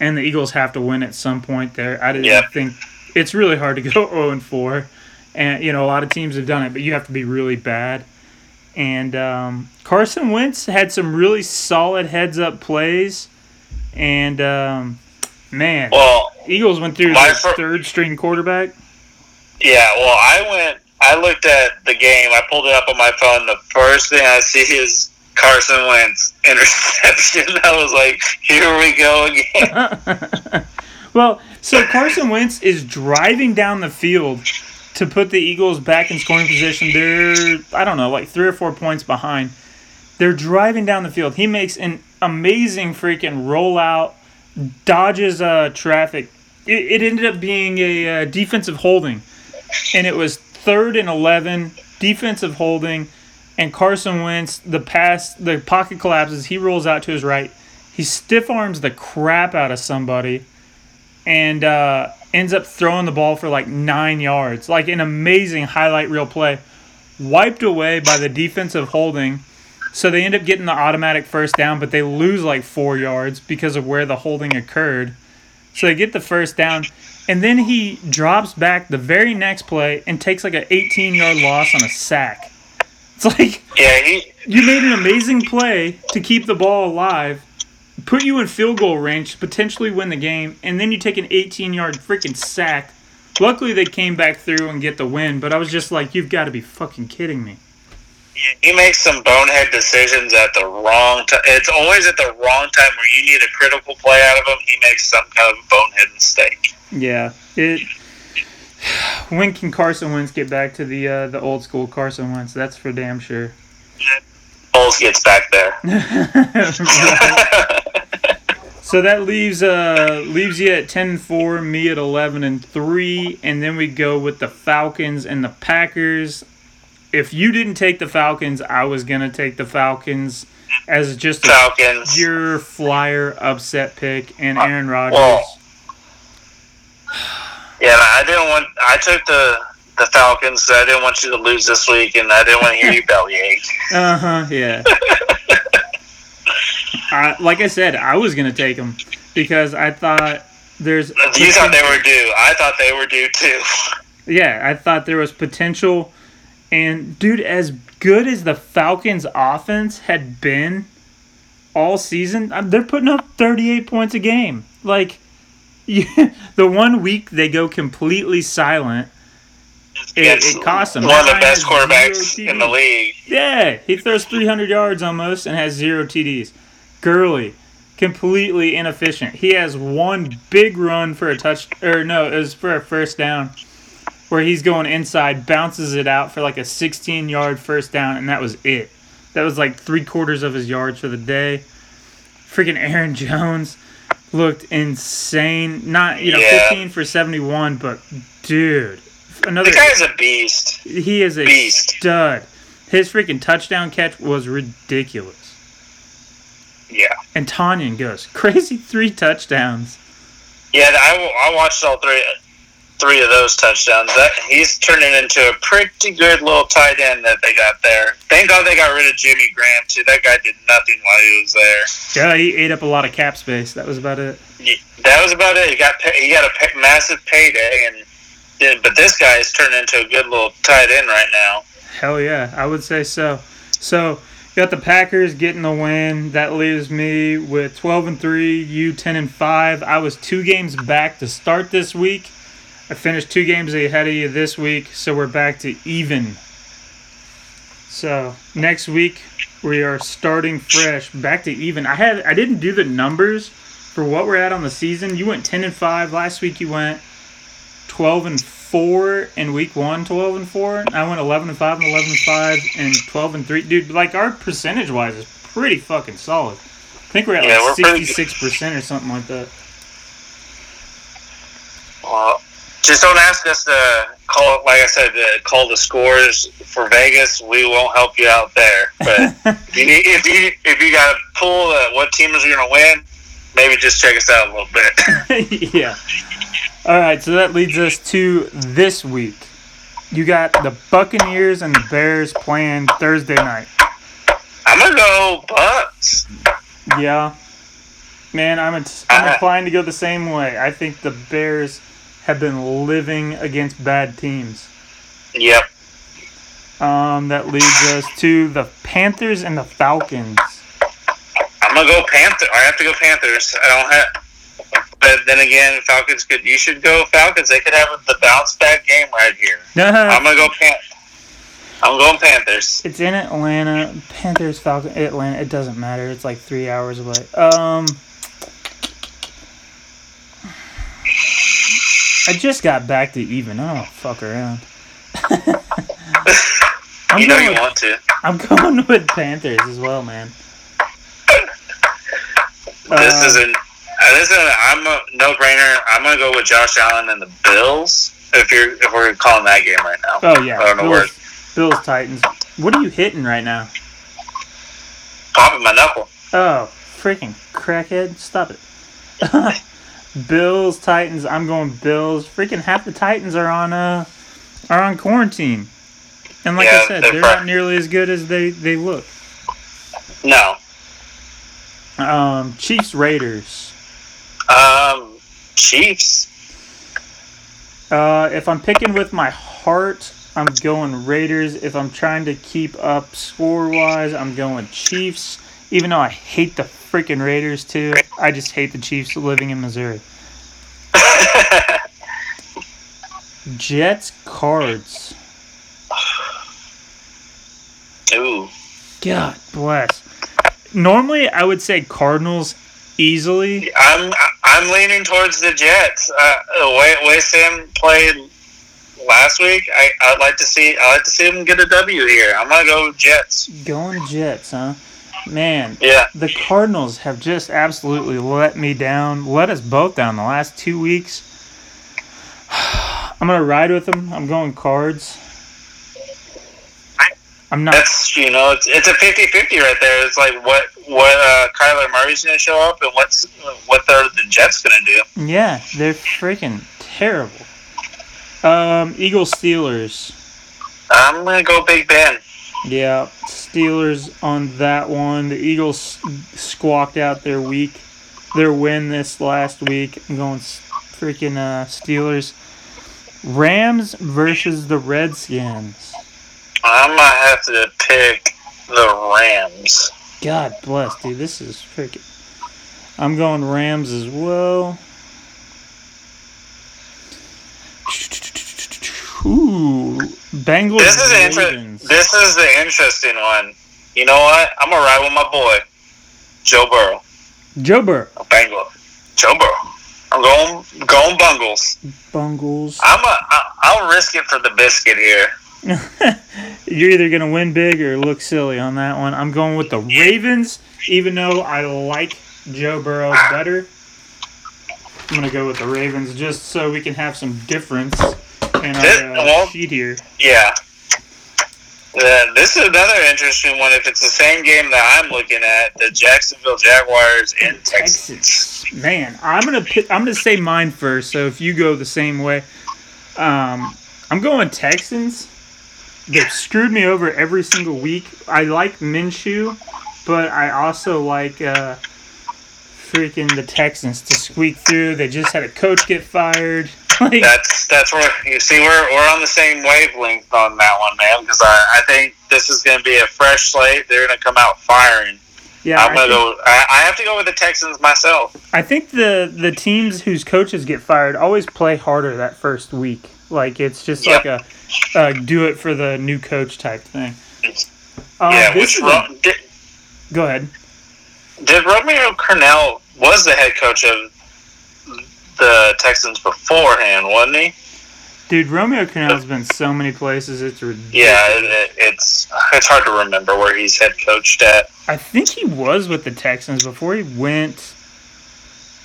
and the Eagles have to win at some point there. I didn't Yeah. think it's really hard to go 0 and 4. And you know, a lot of teams have done it, but you have to be really bad. And um, Carson Wentz had some really solid heads up plays. And um, man, Well, Eagles went through their fir- third string quarterback. Yeah, well, I went. I looked at the game. I pulled it up on my phone. The first thing I see is Carson Wentz interception. I was like, "Here we go again." well, so Carson Wentz is driving down the field to put the Eagles back in scoring position. They're, I don't know, like three or four points behind. They're driving down the field. He makes an amazing freaking rollout, dodges uh, traffic. It, it ended up being a uh, defensive holding, and it was third and 11, defensive holding. And Carson Wentz, the pass, the pocket collapses. He rolls out to his right. He stiff arms the crap out of somebody and uh, ends up throwing the ball for like nine yards. Like an amazing highlight reel play. Wiped away by the defensive holding. So they end up getting the automatic first down, but they lose like four yards because of where the holding occurred. So they get the first down. And then he drops back the very next play and takes like an 18 yard loss on a sack. It's like yeah, he. you made an amazing play to keep the ball alive, put you in field goal range potentially win the game, and then you take an 18 yard freaking sack. Luckily, they came back through and get the win, but I was just like, you've got to be fucking kidding me. Yeah, he makes some bonehead decisions at the wrong time. It's always at the wrong time where you need a critical play out of him. He makes some kind of bonehead mistake. Yeah, it. When can Carson Wentz get back to the uh, the old school Carson Wentz? That's for damn sure. Wentz gets back there. So that leaves uh leaves you at 10 and 4, me at 11 and 3, and then we go with the Falcons and the Packers. If you didn't take the Falcons, I was going to take the Falcons as just a Falcons. pure flyer upset pick and Aaron Rodgers. well, Yeah, I didn't want. I took the Falcons. I didn't want you to lose this week, and I didn't want to hear you bellyache. Uh-huh, yeah. I, like I said, I was going to take them because I thought there's You thought they were due. I thought they were due too. Yeah, I thought there was potential. And, dude, as good as the Falcons' offense had been all season, uh, they're putting up 38 points a game. Like, you, the one week they go completely silent, it, it costs him. One of the best has quarterbacks in the league. Yeah, he throws 300 yards almost and has zero TDs. Gurley, completely inefficient. He has one big run for a touch, or no, it was for a first down, where he's going inside, bounces it out for like a 16 yard first down, and that was it. That was like three quarters of his yards for the day. Freaking Aaron Jones looked insane. Not, you know, Yeah. 15 for 71, but dude, another The guy's a beast. he is a Beast. stud. His freaking touchdown catch was ridiculous. Yeah. And Tonyan goes crazy three touchdowns. Yeah, I, I watched all three three of those touchdowns. That he's turning into a pretty good little tight end that they got there. Thank God they got rid of Jimmy Graham too. That guy did nothing while he was there. Yeah, he ate up a lot of cap space. That was about it. Yeah, That was about it. He got he got a massive payday, and yeah, but this guy is turning into a good little tight end right now. Hell yeah, I would say so. So got the Packers getting the win. That leaves me with 12 and three. You 10 and five. I was two games back to start this week. I finished two games ahead of you this week, so we're back to even. So next week we are starting fresh, back to even. I had I didn't do the numbers for what we're at on the season. You went 10 and five last week. You went 12 and 4 in week 1 12 and 4 i went 11 and 5 and 11 and 5 and 12 and 3 dude like our percentage wise is pretty fucking solid i think we're at Yeah, like we're 66% or something like that Well, just don't ask us to call. Like I said, to call the scores for Vegas. We won't help you out there. But if you need, if you if you got a pull uh, what teams are going to win, maybe just check us out a little bit. yeah all right so that leads us to this week you got the buccaneers and the bears playing thursday night I'm gonna go Bucks. yeah man i'm, int- I'm Uh, inclined to go the same way i think the bears have been living against bad teams Yep. Um, that leads us to the Panthers and the Falcons. I'm gonna go Panther. I have to go Panthers. I don't have. But then again, Falcons could. You should go Falcons. They could have the bounce back game right here. I'm gonna go Pan. I'm going Panthers. it's in Atlanta. Panthers, Falcons, Atlanta. It doesn't matter. It's like three hours away. Um, I just got back to even. I don't fuck around. I'm you know going you want to. I'm going with Panthers as well, man. This Uh, is an. Uh, this is a, I'm a no brainer. I'm gonna go with Josh Allen and the Bills. If you're if we're calling that game right now. Oh yeah, I don't know where. Bills, Bills Titans. What are you hitting right now? Popping my knuckle. Oh, freaking crackhead! Stop it. Bills, Titans. I'm going Bills. Freaking half the Titans are on uh are on quarantine, and like I said, they're they're not nearly as good as they they look. No. Um, Chiefs, Raiders. Um. Chiefs. Uh, if I'm picking with my heart, I'm going Raiders. If I'm trying to keep up score wise, I'm going Chiefs. Even though I hate the freaking Raiders too, I just hate the Chiefs living in Missouri. Jets, Cards. Ooh. God bless. Normally, I would say Cardinals easily. I'm I'm leaning towards the Jets. Uh, the way way Sam played last week. I I'd like to see I like to see them get a W here. I'm gonna go Jets. Going Jets, huh? Man, Yeah, the Cardinals have just absolutely let me down, let us both down the last two weeks. I'm gonna ride with them. I'm going Cards. I'm not. that's you know it's it's a 50-50 right there. It's like what what uh, Kyler Murray's gonna show up and what's what the the Jets gonna do. Yeah, they're freaking terrible. Um, Eagles Steelers. I'm gonna go Big Ben. Yeah, Steelers on that one. The Eagles squawked out their week, their win this last week. I'm going freaking uh, Steelers. Rams versus the Redskins. I'm gonna have to pick the Rams. God bless, dude. This is freaking. I'm going Rams as well. Ooh, Bengals. This is inter- This is the interesting one. You know what? I'm gonna ride with my boy, Joe Burrow. Joe Burrow. Bengal. Joe Burrow. I'm going going Bungles. Bungles. I'm a. I- I'll risk it for the biscuit here. You're either gonna win big or look silly on that one. I'm going with the Ravens, even though I like Joe Burrow better. I'm gonna go with the Ravens just so we can have some difference in our uh, well- sheet here. Yeah. Uh, this is another interesting one. If it's the same game that I'm looking at, the Jacksonville Jaguars and Texans. Texans. Man, I'm gonna pick, I'm gonna say mine first. So if you go the same way, um, I'm going Texans. They've screwed me over every single week. I like Minshew, but I also like uh, freaking the Texans to squeak through. They just had a coach get fired. Like, That's that's where you see we're we're on the same wavelength on that one, man. Because I, I think this is going to be a fresh slate. They're going to come out firing. yeah, I'm I to think, go. I, I have to go with the Texans myself. I think the the teams whose coaches get fired always play harder that first week. Like it's just Yep. like a uh, do it for the new coach type thing. Um, yeah, which is Ro- did, go ahead. did Romeo Crennel was the head coach of the Texans beforehand, wasn't he? Dude, Romeo Crennel's been so many places. It's ridiculous. Yeah, it, it, it's it's hard to remember where he's head coached at. I think he was with the Texans before he went.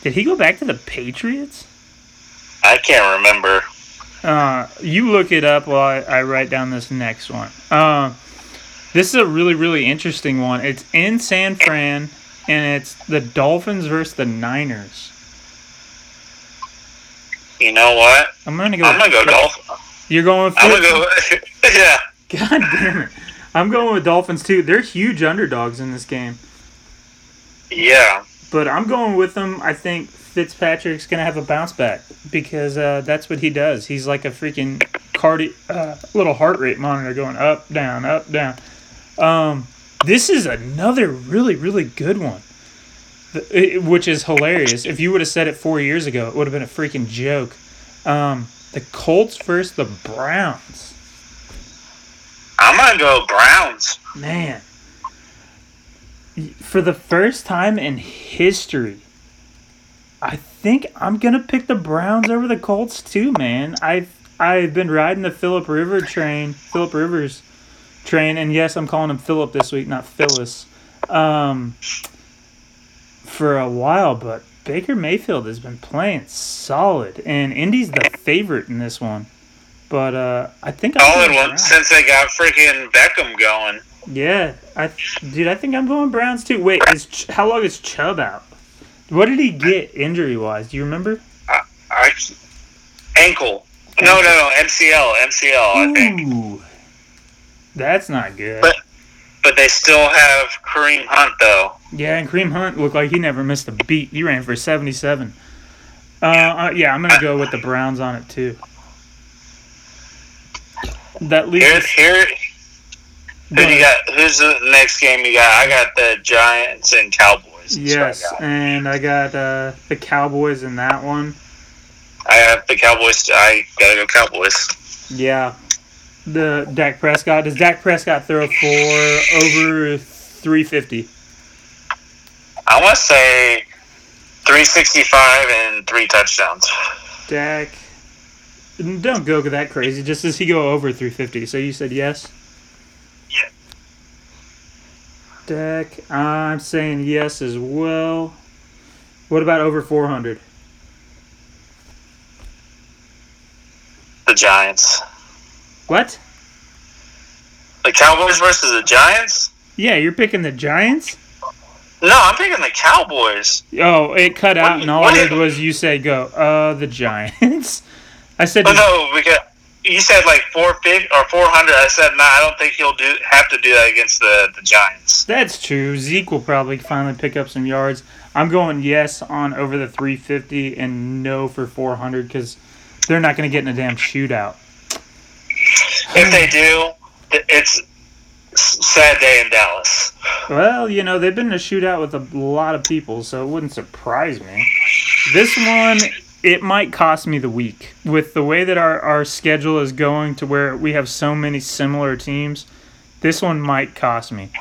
Did he go back to the Patriots? I can't remember. Uh, you look it up while I, I write down this next one. Uh, this is a really, really interesting one. It's in San Fran, and it's the Dolphins versus the Niners. You know what? I'm gonna go. I'm gonna go Dolphins. You're going with. I'm gonna go. yeah. God damn it! I'm going with Dolphins too. They're huge underdogs in this game. Yeah. But I'm going with them. I think Fitzpatrick's gonna have a bounce back because uh, that's what he does. He's like a freaking cardi- uh, little heart rate monitor going up, down, up, down. Um, this is another really, really good one, Th- it- which is hilarious. If you would have said it four years ago, it would have been a freaking joke. Um, the Colts versus the Browns. I'm gonna go Browns. Man, for the first time in history, I think I'm gonna pick the Browns over the Colts too, man. I've I've been riding the Philip River train, Philip Rivers train, and yes, I'm calling him Philip this week, not Phyllis. Um, for a while, but Baker Mayfield has been playing solid, and Indy's the favorite in this one. But uh, I think I'm Solid one Browns. since they got freaking Beckham going. Yeah, I dude, I think I'm going Browns too. Wait, is how long is Chubb out? What did he get injury wise? Do you remember? I, ankle. No, no, no. MCL. MCL. I think. Ooh, that's not good. But- But they still have Kareem Hunt though. yeah, and Kareem Hunt looked like he never missed a beat. He ran for 77. Uh, uh, yeah, I'm gonna go with the Browns on it too. That leaves Here, here. Who you got? Who's the next game you got? I got the Giants and Cowboys. Yes, and I got uh, the Cowboys in that one. I have the Cowboys. I gotta go Cowboys. Yeah. The Dak Prescott. Does Dak Prescott throw for over 350? I want to say 365 and three touchdowns. Dak Don't go that crazy. Just does he go over 350? So you said yes? Yeah. Dak, I'm saying yes as well. What about over 400? The Giants. What? The Cowboys versus the Giants? Yeah, you're picking the Giants? No, I'm picking the Cowboys. Oh, it cut out, What- and all what I is- heard was you say go. Uh, the Giants. I said, Oh no, because you said like four fifty or four hundred. I said no. I don't think he'll do have to do that against the the Giants. that's true. Zeke will probably finally pick up some yards. I'm going yes on over the 350 and no for 400 because they're not going to get in a damn shootout. If they do, it's sad day in Dallas. Well, you know, they've been in a shootout with a lot of people, so it wouldn't surprise me. This one, it might cost me the week. With the way that our, our schedule is going to where we have so many similar teams, this one might cost me.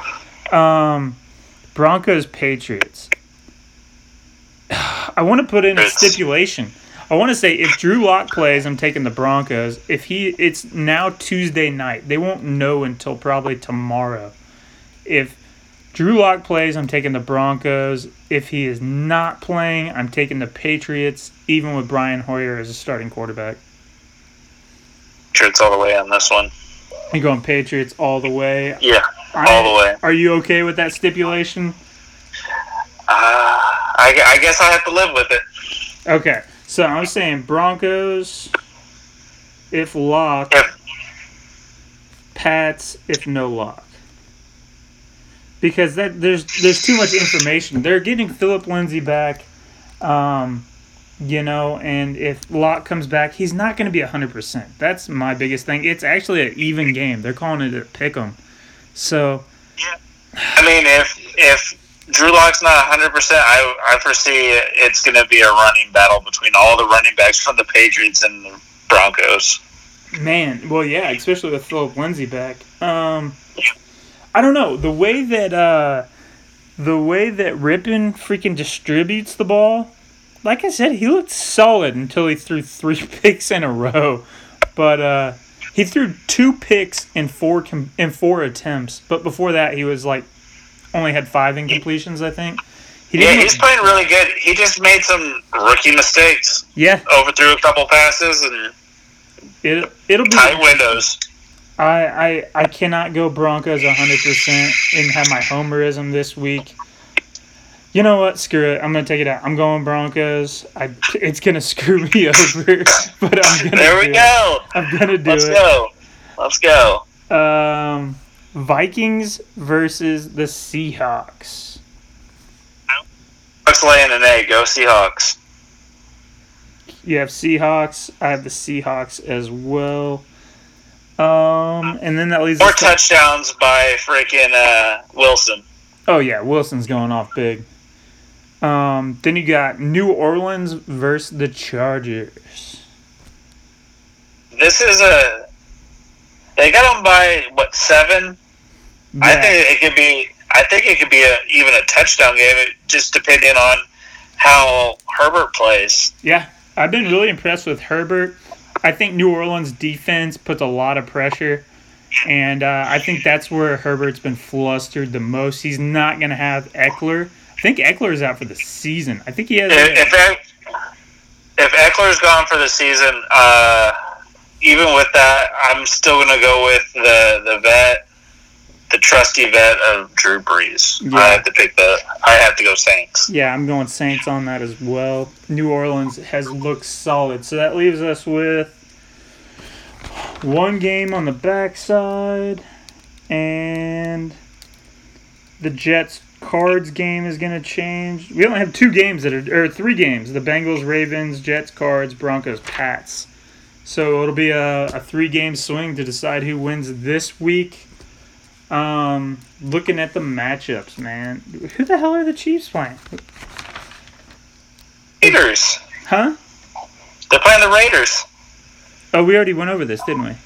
Um, Broncos Patriots. I want to put in a stipulation. I want to say if Drew Lock plays, I'm taking the Broncos. If he, it's now Tuesday night. They won't know until probably tomorrow. If Drew Lock plays, I'm taking the Broncos. If he is not playing, I'm taking the Patriots, even with Brian Hoyer as a starting quarterback. Patriots all the way on this one. I'm going Patriots all the way. Yeah, I- all the way. Are you okay with that stipulation? Uh, I, I guess I have to live with it. Okay, so I'm saying Broncos if Lock, If Pats if no Lock. Because that there's there's too much information. They're getting Philip Lindsay back, um, you know, and if Lock comes back, he's not going to be hundred percent. That's my biggest thing. It's actually an even game. They're calling it a pick 'em. So yeah, I mean, if if Drew Lock's not 100, percent I I foresee it's going to be a running battle between all the running backs from the Patriots and the Broncos. Man, well, yeah, especially with Philip Lindsay back. Um, I don't know the way that uh, the way that Rypien freaking distributes the ball. Like I said, he looked solid until he threw three picks in a row, but uh, he threw two picks in four com- in four attempts. But before that, he was like only had five incompletions. I think. He Yeah, he's playing really good. He just made some rookie mistakes, Yeah, overthrew a couple passes, and it it'll be tight windows. I, I I cannot go Broncos 100% and have my homerism this week. You know what? Screw it. I'm going to take it out. I'm going Broncos. I, it's going to screw me over, but I'm going to There we do It. go. I'm going to do Let's it. go. Let's go. Um, Vikings versus the Seahawks. Bucks laying an egg. Go Seahawks. You have Seahawks. I have the Seahawks as well. Um, and then that leaves more to- touchdowns by freaking uh, Wilson. Oh yeah, Wilson's going off big. Um, then you got New Orleans versus the Chargers. This is a. They got them by what seven? I think it could be. I think it could be a, even a touchdown game. It just depending on how Herbert plays. Yeah, I've been really impressed with Herbert. I think New Orleans defense puts a lot of pressure, and uh, I think that's where Herbert's been flustered the most. He's not going to have Ekeler. I think Ekeler is out for the season. I think he has. If if, Ekeler's gone for the season, uh, even with that, I'm still going to go with the the vet, the trusty vet of Drew Brees. Yeah. I have to pick the. I have to go Saints. Yeah, I'm going Saints on that as well. New Orleans has looked solid. So that leaves us with one game on the backside and the Jets Cards game is going to change. We only have two games that are or three games. The Bengals, Ravens, Jets, Cards, Broncos, Pats. So it'll be a, a three game swing to decide who wins this week. Um, looking at the matchups, man. Who the hell are the Chiefs playing? Raiders. Huh? They're playing the Raiders. Oh, we already went over this, didn't we?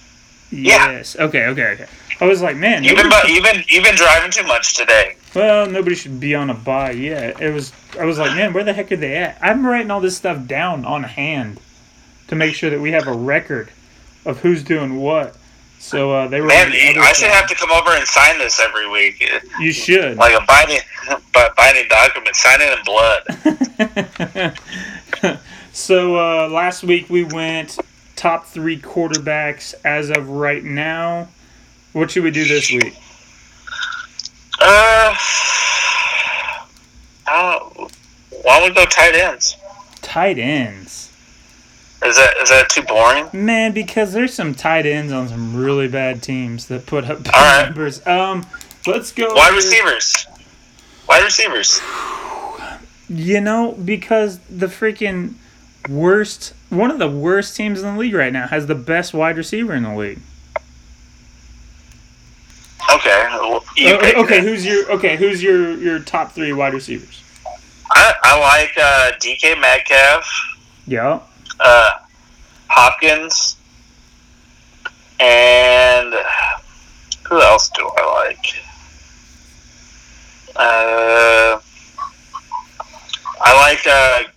Yeah. Yes. Okay. Okay. Okay. I was like, man. You've been you've been you've been driving too much today. well, nobody should be on a buy yet. It was. I was like, man, where the heck are they at? I'm writing all this stuff down on hand. to make sure that we have a record of who's doing what. So uh, they were. Man, the I should side. have to come over and sign this every week, You should. like a binding, binding document, sign it in blood. so uh, last week we went top three quarterbacks as of right now. What should we do this week? Uh, I don't, why don't we go tight ends? Tight ends. Is that is that too boring? Man, because there's some tight ends on some really bad teams that put up right. numbers. Um, let's go. Wide with- receivers. Wide receivers. You know, because the freaking worst, one of the worst teams in the league right now has the best wide receiver in the league. Okay. well, Uh, okay, it. who's your okay? Who's your your top three wide receivers? I, I like uh, DK Metcalf, Yeah. Uh, Hopkins, and who else do I like? Uh, I like uh,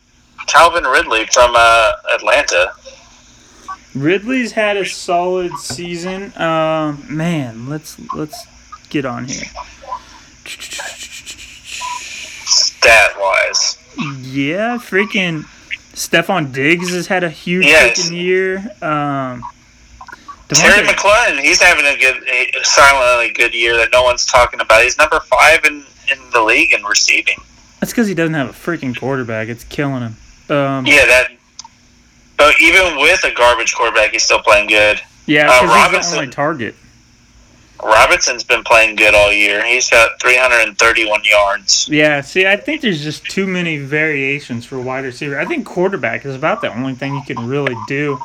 Calvin Ridley from uh, Atlanta. Ridley's had a solid season. Um, man, let's let's get on here. Stat wise, Yeah, freaking Stefon Diggs has had a huge Yes. year. Um, Terry McLaurin, he's having a good, a silently good year that no one's talking about. He's number five in, in the league in receiving. That's because he doesn't have a freaking quarterback. It's killing him. Um, Yeah, that. But even with a garbage quarterback, he's still playing good. yeah, uh, because he's the Robinson- only target. Robinson's been playing good all year. He's got 331 yards. Yeah, see, I think there's just too many variations for wide receiver. I think quarterback is about the only thing you can really do.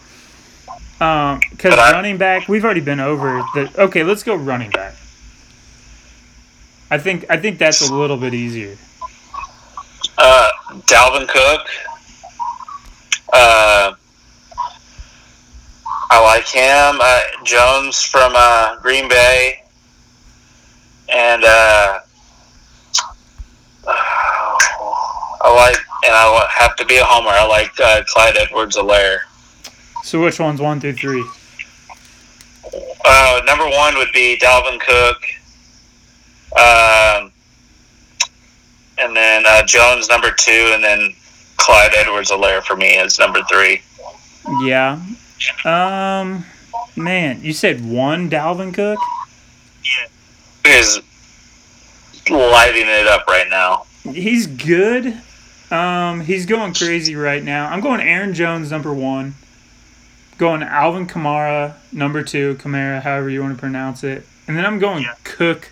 Um, because I- running back, we've already been over the. Okay, let's go running back. I think I think that's a little bit easier. Uh, Dalvin Cook. Uh, I like him. Uh, Jones from uh, Green Bay. And uh, I like, and I have to be a homer. I like uh, Clyde Edwards-Helaire. So which one's one through three? Uh, number one would be Dalvin Cook. Um, and then uh, Jones number two, and then Clyde Edwards-Helaire for me is number three. Yeah. Um, man, you said one Dalvin Cook. Yeah, is lighting it up right now. He's good. Um, he's going crazy right now. I'm going Aaron Jones number one. Going Alvin Kamara number two, Kamara, however you want to pronounce it, and then I'm going Yeah. Cook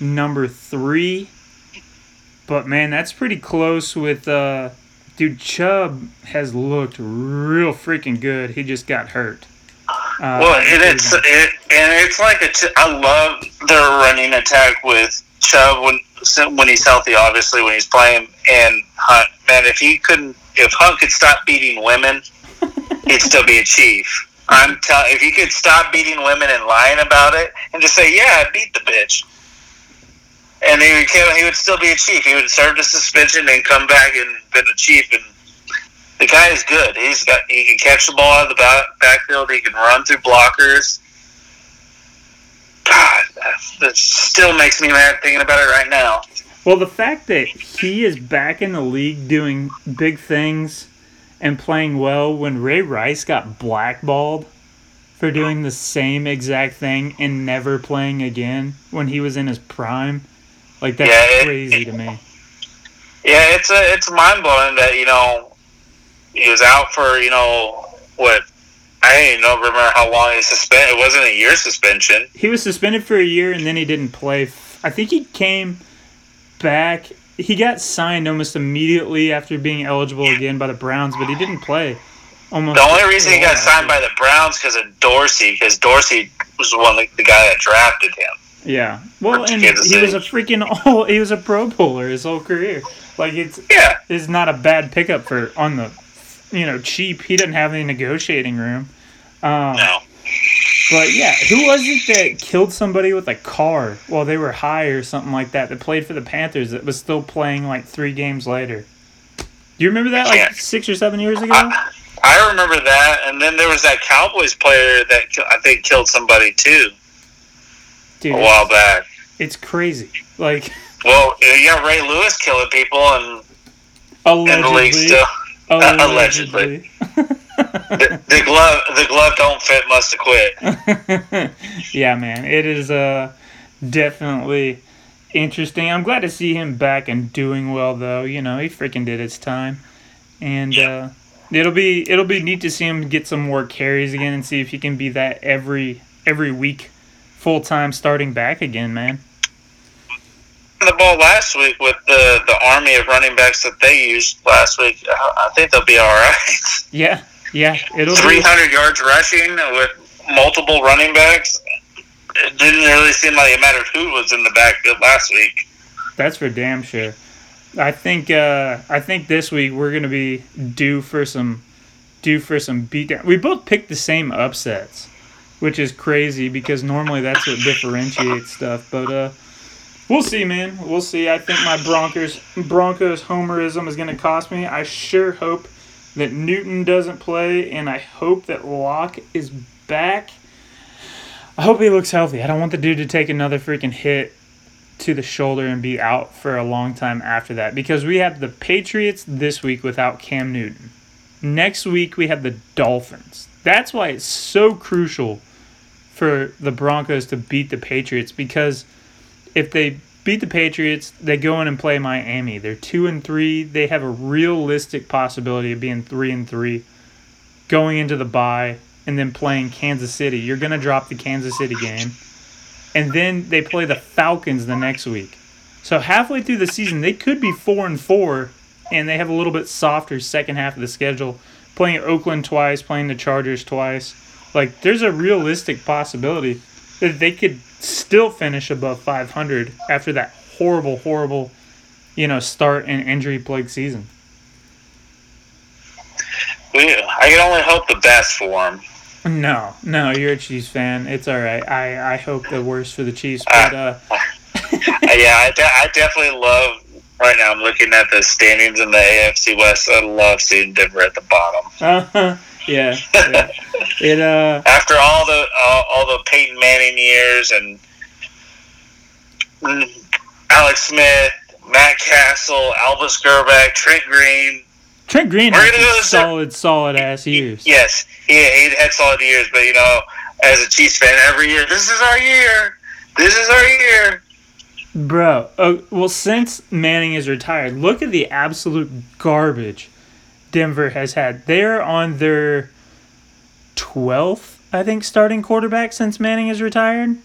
number three. But man, that's pretty close with uh, dude. Chubb has looked real freaking good. He just got hurt. Uh, Well, and it's it, and it's like a t- I love their running attack with Chubb when when he's healthy, obviously when he's playing, and Hunt. Man, if he couldn't, if Hunt could stop beating women, he'd still be a chief. I'm telling. If he could stop beating women and lying about it, and just say, "Yeah, I beat the bitch," and he would he would still be a chief. He would serve the suspension and come back and been a chief. And the guy is good. He's got he can catch the ball out of the back, backfield. He can run through blockers. God, that still makes me mad thinking about it right now. Well, the fact that he is back in the league doing big things and playing well when Ray Rice got blackballed for doing the same exact thing and never playing again when he was in his prime, like that's Yeah, it- crazy to me. Yeah, it's a it's mind blowing that you know he was out for you know what I don't even know remember how long he suspended. It wasn't a year suspension. He was suspended for a year and then he didn't play. I think he came back. He got signed almost immediately after being eligible again by the Browns, but he didn't play. Almost The only reason he got signed by the Browns because of Dorsey, because Dorsey was the one the guy that drafted him. Yeah. Well, and he was a freaking all. He was a Pro Bowler his whole career. Like it's Yeah, it's not a bad pickup for on the, you know, cheap. He doesn't have any negotiating room. Um, no. But yeah, who was it that killed somebody with a car while they were high or something like that? That played for the Panthers that was still playing like three games later. Do you remember that like six or seven years ago? I, I remember that, and then there was that Cowboys player that I think killed somebody too Dude, a while back. it's crazy. Like Well, you got Ray Lewis killing people, and in the league allegedly, still. allegedly. The, the glove, the glove don't fit. Must have quit. yeah, man, it is uh definitely interesting. I'm glad to see him back and doing well, though. You know, he freaking did his time, and uh, it'll be it'll be neat to see him get some more carries again and see if he can be that every every week, full time starting back again, man. The ball last week with the the army of running backs that they used last week. I think they'll be all right. Yeah, yeah, it'll Three be. yards rushing with multiple running backs. It didn't really seem like it mattered who was in the backfield last week. That's for damn sure. I think uh, I think this week we're gonna be due for some due for some beatdown. We both picked the same upsets, which is crazy because normally that's what differentiates stuff. But uh, we'll see, man. We'll see. I think my Broncos Broncos homerism is gonna cost me. I sure hope that Newton doesn't play, and I hope that Lock is back. I hope he looks healthy. I don't want the dude to take another freaking hit to the shoulder and be out for a long time after that because we have the Patriots this week without Cam Newton. Next week we have the Dolphins. That's why it's so crucial for the Broncos to beat the Patriots because if they beat the Patriots, they go in and play Miami. They're 2 and 3. They have a realistic possibility of being 3 and 3 going into the bye and then playing Kansas City. You're to drop the Kansas City game and then they play the Falcons the next week. So halfway through the season, they could be four and four, and they have a little bit softer second half of the schedule, playing Oakland twice, playing the Chargers twice. Like there's a realistic possibility that they could still finish above 500 after that horrible, horrible, you know, start and injury plagued season. I can only hope the best for them. No, no, you're a Chiefs fan. It's all right. I, I hope the worst for the Chiefs, but uh, yeah, I, de- I definitely love. Right now, I'm looking at the standings in the AFC West. I love seeing Denver at the bottom. uh, yeah, yeah, it uh. After all the all, all the Peyton Manning years and mm, Alex Smith, Matt Cassel, Elvis Grbac, Trent Green. Trent Green had go some to- solid, solid ass years. Yes, he, he had solid years, but you know, as a Chiefs fan, every year, this is our year. This is our year. Bro, uh, well, since Manning is retired, look at the absolute garbage Denver has had. They're on their 12th, I think, starting quarterback since Manning is retired.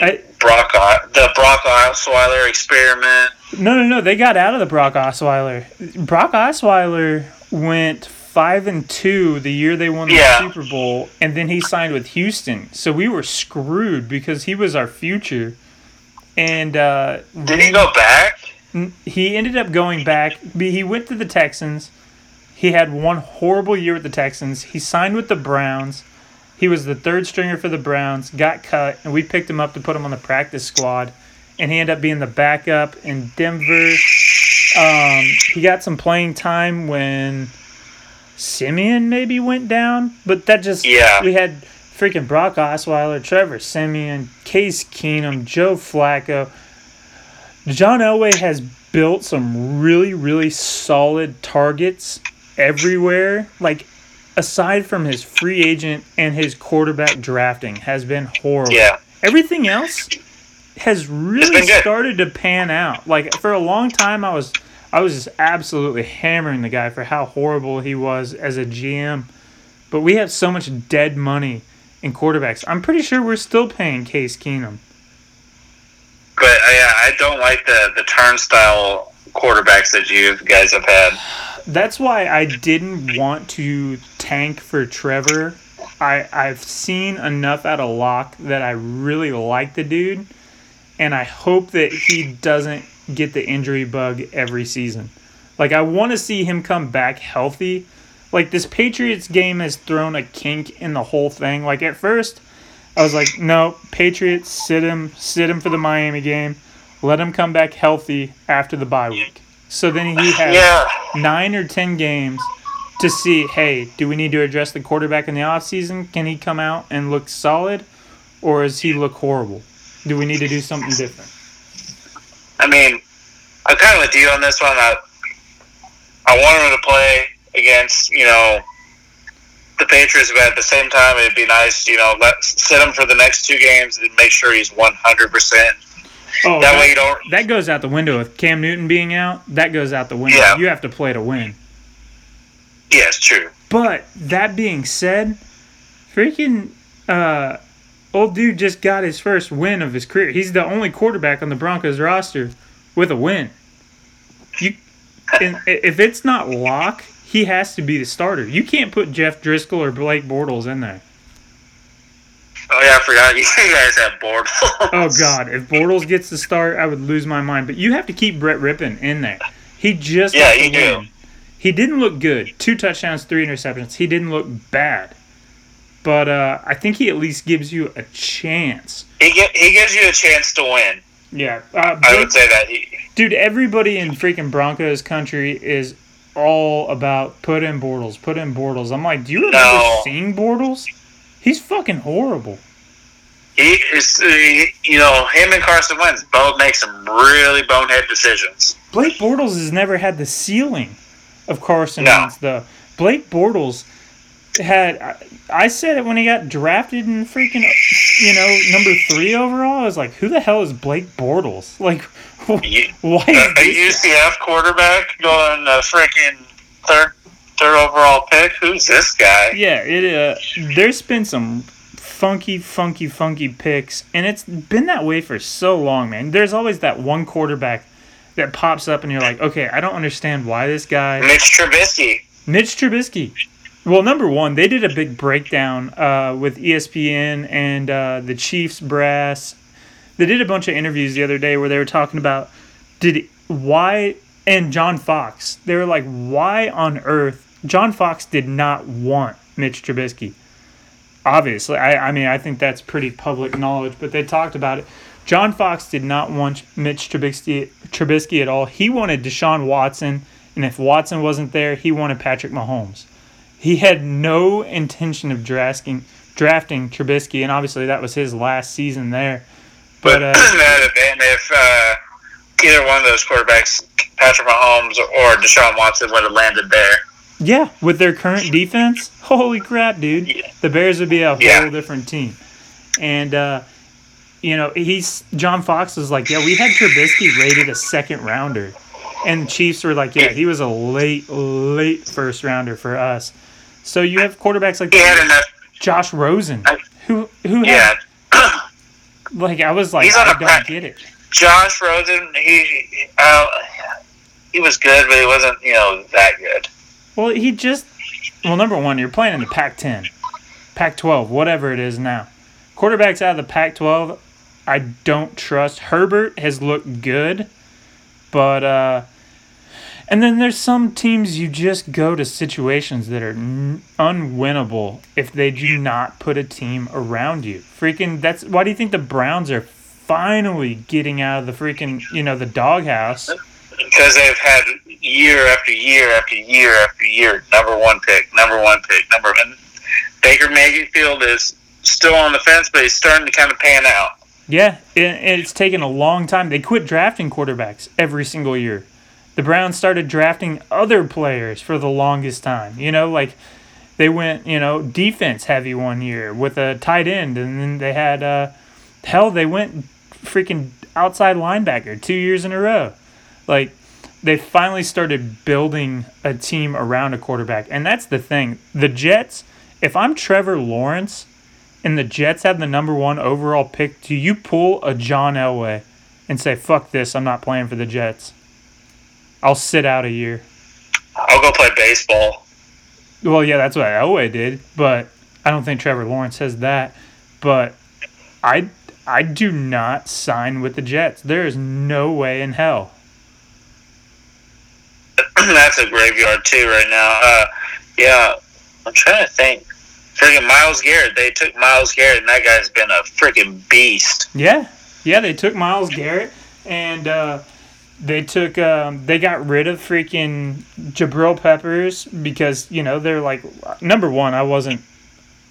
I- Brock, the Brock Osweiler experiment. No, no, no. They got out of the Brock Osweiler. Brock Osweiler went five and two the year they won the Yeah. Super Bowl, and then he signed with Houston. So we were screwed because he was our future. And uh, Did he go back? He ended up going back. He went to the Texans. He had one horrible year with the Texans. He signed with the Browns. He was the third stringer for the Browns, got cut, and we picked him up to put him on the practice squad. And he ended up being the backup in Denver. Um, he got some playing time when Siemian maybe went down, but that just Yeah. we had freaking Brock Osweiler, Trevor Siemian, Case Keenum, Joe Flacco. John Elway has built some really, really solid targets everywhere. Like, aside from his free agent and his quarterback drafting, has been horrible. Yeah. Everything else has really started to pan out. Like for a long time, I was I was just absolutely hammering the guy for how horrible he was as a GM. But we have so much dead money in quarterbacks. I'm pretty sure we're still paying Case Keenum. But uh, yeah, I don't like the the turnstile quarterbacks that you guys have had. That's why I didn't want to tank for Trevor. I I've seen enough out of Lock that I really like the dude, and I hope that he doesn't get the injury bug every season. Like I want to see him come back healthy. Like this Patriots game has thrown a kink in the whole thing. Like at first, I was like, no, Patriots sit him, sit him for the Miami game, let him come back healthy after the bye week. So then he has Yeah, nine or ten games to see, hey, do we need to address the quarterback in the offseason? Can he come out and look solid, or does he look horrible? Do we need to do something different? I mean, I'm kind of with you on this one. I, I want him to play against, you know, the Patriots, but at the same time, it'd be nice, you know, let sit him for the next two games and make sure he's 100. percent Oh, That way you don't. that goes out the window with Cam Newton being out. That goes out the window. Yeah. You have to play to win. Yeah, it's true. But that being said, freaking uh, old dude just got his first win of his career. He's the only quarterback on the Broncos roster with a win. You, if it's not Lock, he has to be the starter. You can't put Jeff Driskel or Blake Bortles in there. Oh yeah, I forgot you guys have Bortles. Oh God, if Bortles gets the start, I would lose my mind. But you have to keep Brett Rypien in there. He just Yeah, you do. He didn't look good. Two touchdowns, three interceptions. He didn't look bad. But uh, I think he at least gives you a chance. He get, he gives you a chance to win. Yeah, uh, I would say that. He, dude. Everybody in freaking Broncos country is all about put in Bortles, put in Bortles. I'm like, do you remember No. seeing Bortles? He's fucking horrible. he is, uh, you know, him and Carson Wentz both make some really bonehead decisions. Blake Bortles has never had the ceiling of Carson No. Wentz, though. Blake Bortles had. I, I said it when he got drafted in freaking, you know, number three overall. I was like, who the hell is Blake Bortles? Like, You, why a, this? guy- UCF quarterback going uh, freaking third third overall pick. Who's this guy? Yeah, it. Uh, there's been some funky, funky, funky picks, and it's been that way for so long, man. There's always that one quarterback that pops up, and you're like, okay, I don't understand why this guy. Mitch Trubisky. Mitch Trubisky. Well, number one, they did a big breakdown uh, with ESPN and uh, the Chiefs brass. They did a bunch of interviews the other day where they were talking about did why and John Fox. They were like, why on earth John Fox did not want Mitch Trubisky. Obviously, I, I mean, I think that's pretty public knowledge, but they talked about it. John Fox did not want Mitch Trubisky, Trubisky at all. He wanted Deshaun Watson, and if Watson wasn't there, he wanted Patrick Mahomes. He had no intention of drafting drafting Trubisky, and obviously that was his last season there. But, But uh, that event, if uh, either one of those quarterbacks, Patrick Mahomes or Deshaun Watson, would have landed there, yeah, with their current defense, holy crap, dude, Yeah. the Bears would be a whole Yeah. different team. And uh, you know, he's John Fox was like, yeah, we had Trubisky rated a second rounder, and Chiefs were like, yeah, he was a late, late first rounder for us. So you have quarterbacks like enough. Josh Rosen, who who Yeah, had like I was like, He's on I a don't get it. Josh Rosen. He uh, he was good, but he wasn't, you know, that good. Well, he just well, number one, you're playing in the Pac-10, Pac-12, whatever it is now. Quarterbacks out of the Pac-12, I don't trust. Herbert has looked good, but uh, and then there's some teams you just go to situations that are n- unwinnable if they do not put a team around you. Freaking, that's why do you think the Browns are finally getting out of the freaking you know the doghouse? because they've had year after year after year after year number one pick, number one pick, number one. Baker Mayfield is still on the fence, but he's starting to kind of pan out. Yeah, it, it's taken a long time. They quit drafting quarterbacks every single year. The Browns started drafting other players for the longest time. You know, like they went, you know, defense heavy one year with a tight end, and then they had, uh, hell, they went freaking outside linebacker two years in a row. Like, they finally started building a team around a quarterback. And that's the thing. The Jets, if I'm Trevor Lawrence, and the Jets have the number one overall pick, do you pull a John Elway and say, fuck this, I'm not playing for the Jets? I'll sit out a year. I'll go play baseball. Well, yeah, that's what Elway did, but I don't think Trevor Lawrence says that. But I, I do not sign with the Jets. There is no way in hell. That's a graveyard too right now. Uh, yeah, I'm trying to think. Freaking Myles Garrett. They took Myles Garrett, and that guy's been a freaking beast. Yeah, yeah, they took Myles Garrett, and uh, They took um, they got rid of freaking Jabril Peppers because you know they're like number one. I wasn't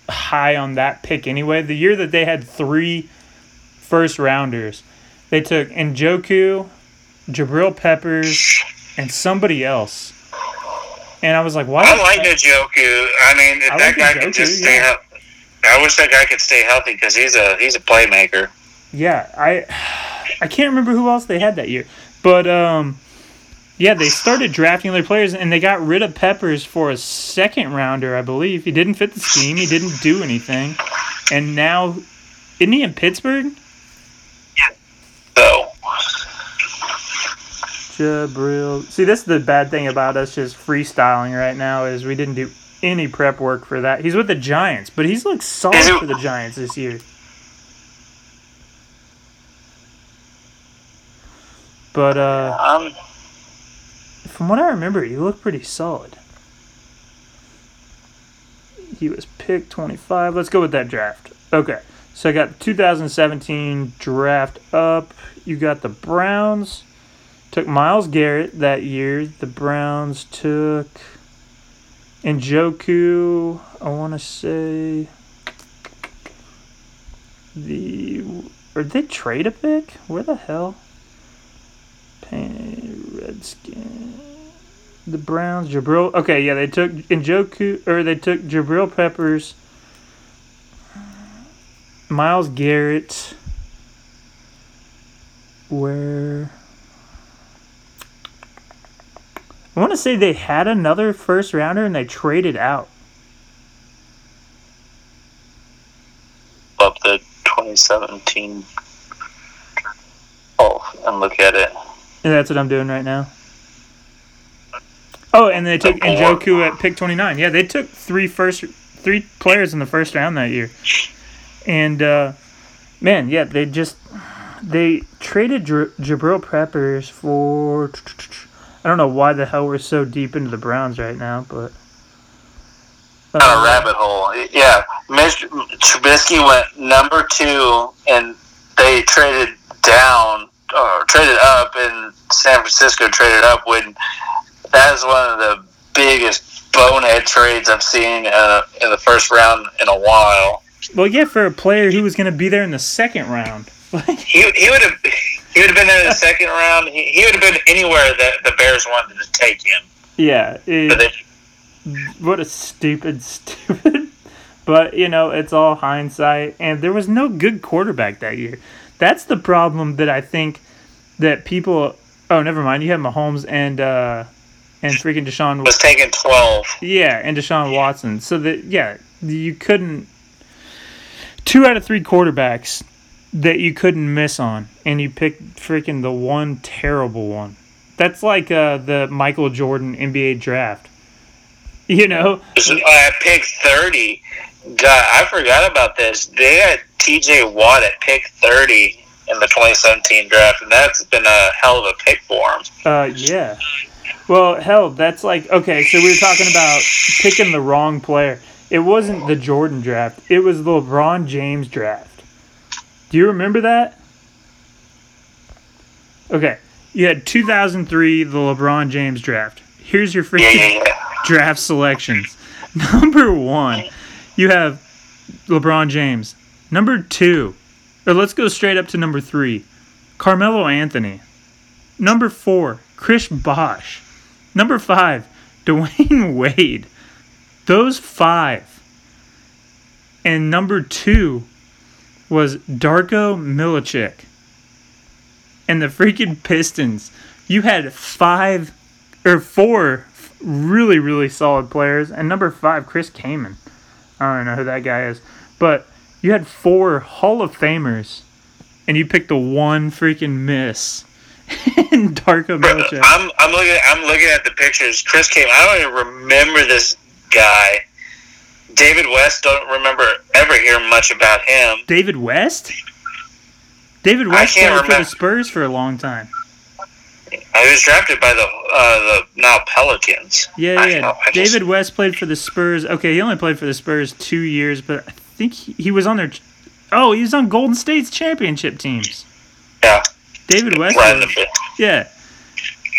high on that pick anyway. The year that they had three first rounders, they took Njoku, Jabril Peppers, and somebody else. And I was like, why? I like Njoku. I mean, if I that like guy Njoku, could just stay yeah. healthy. I wish that guy could stay healthy because he's a he's a playmaker. Yeah, I I can't remember who else they had that year, but um, yeah, they started drafting their players and they got rid of Peppers for a second rounder, I believe. He didn't fit the scheme. He didn't do anything, and now isn't he in Pittsburgh? Yeah. So Jabril. See, this is the bad thing about us just freestyling right now is we didn't do any prep work for that. He's with the Giants, but he's looked solid for the Giants this year. But uh, um, from what I remember, he looked pretty solid. He was picked 25. Let's go with that draft. Okay. So I got 2017 draft up. You got the Browns. Took Myles Garrett that year. The Browns took Njoku. I want to say the. Or did they trade a pick? Where the hell? Pain, Redskin. The Browns, Jabril. Okay, yeah, they took Njoku, or they took Jabril Peppers, Myles Garrett. Where? I want to say they had another first rounder and they traded out. up the 2017. Oh, and look at it. And that's what I'm doing right now. Oh, and they took. Njoku at pick 29. Yeah, they took three first three players in the first round that year. And uh, man, yeah, they just they traded Jabril Peppers for I don't know why the hell we're so deep into the Browns right now, but Kind uh, of rabbit hole. Yeah, Mitch Trubisky went number two, and they traded down or traded up, and San Francisco traded up. When that is one of the biggest bonehead trades I've seen uh, in the first round in a while. well, yeah, for a player who was going to be there in the second round. He he would have he would have been in the second round. He, he would have been anywhere that the Bears wanted to take him. yeah, it- they, what a stupid, stupid. But you know, it's all hindsight, and there was no good quarterback that year. That's the problem that I think that people. Oh, never mind. You have Mahomes and uh, and freaking Deshaun. was taking twelve. Yeah, and Deshaun Watson. So that yeah, you couldn't. Two out of three quarterbacks that you couldn't miss on, and you picked freaking the one terrible one. That's like uh, the Michael Jordan NBA draft. You know, I picked 30, God, I forgot about this. They had TJ Watt at pick 30 in the 2017 draft, and that's been a hell of a pick for him. Uh, yeah. Well, hell, that's like okay. So we were talking about picking the wrong player. It wasn't the Jordan draft. It was the LeBron James draft. Do you remember that? Okay, you had 2003, the LeBron James draft. Here's your freaking draft selections. Number one, you have LeBron James. Number two, or let's go straight up to number three, Carmelo Anthony. Number four, Chris Bosh. Number five, Dwyane Wade. Those five. And number two was Darko Milicic. And the freaking Pistons. You had five or four really, really solid players. And number five, Chris Kaman. I don't know who that guy is. But you had four Hall of Famers. And you picked the one freaking miss. in Darko Milicic. I'm, I'm looking. I'm looking at the pictures. Chris came. I don't even remember this guy. David West. Don't remember ever hear much about him. David West? David West played can't for the. Spurs for a long time. He was drafted by the uh, the now Pelicans. Yeah, I yeah. I just- David West played for the Spurs. Okay, he only played for the Spurs two years, but I think he, he was on their. Oh, he was on Golden State's championship teams. Yeah. David West. Right in was- the, yeah.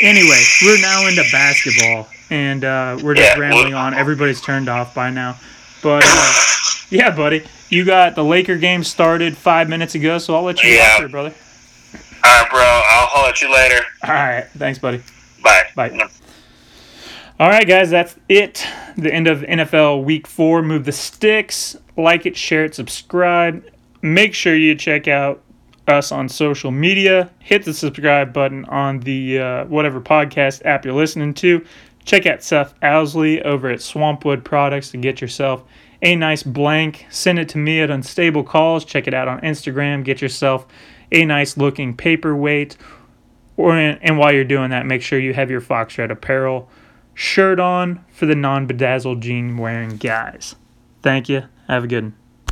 Anyway, we're now into basketball, and uh, we're just Yeah, rambling on. Everybody's turned off by now, but uh, yeah, buddy, you got the Laker game started five minutes ago, so I'll let you Yeah. it, brother. All right, bro. I'll holler at you later. All right, thanks, buddy. Bye. Bye. All right, guys, that's it. The end of NFL Week Four. Move the sticks. Like it, share it, subscribe. Make sure you check out us on social media. Hit the subscribe button on the uh, whatever podcast app you're listening to. Check out Seth Owsley over at Swampwood Products to get yourself a nice blank. Send it to me at Unstable Calls. Check it out on Instagram. Get yourself a nice looking paperweight. Or and while you're doing that, make sure you have your Fox Red apparel shirt on for the non bedazzled jean wearing guys. Thank you. Have a good one.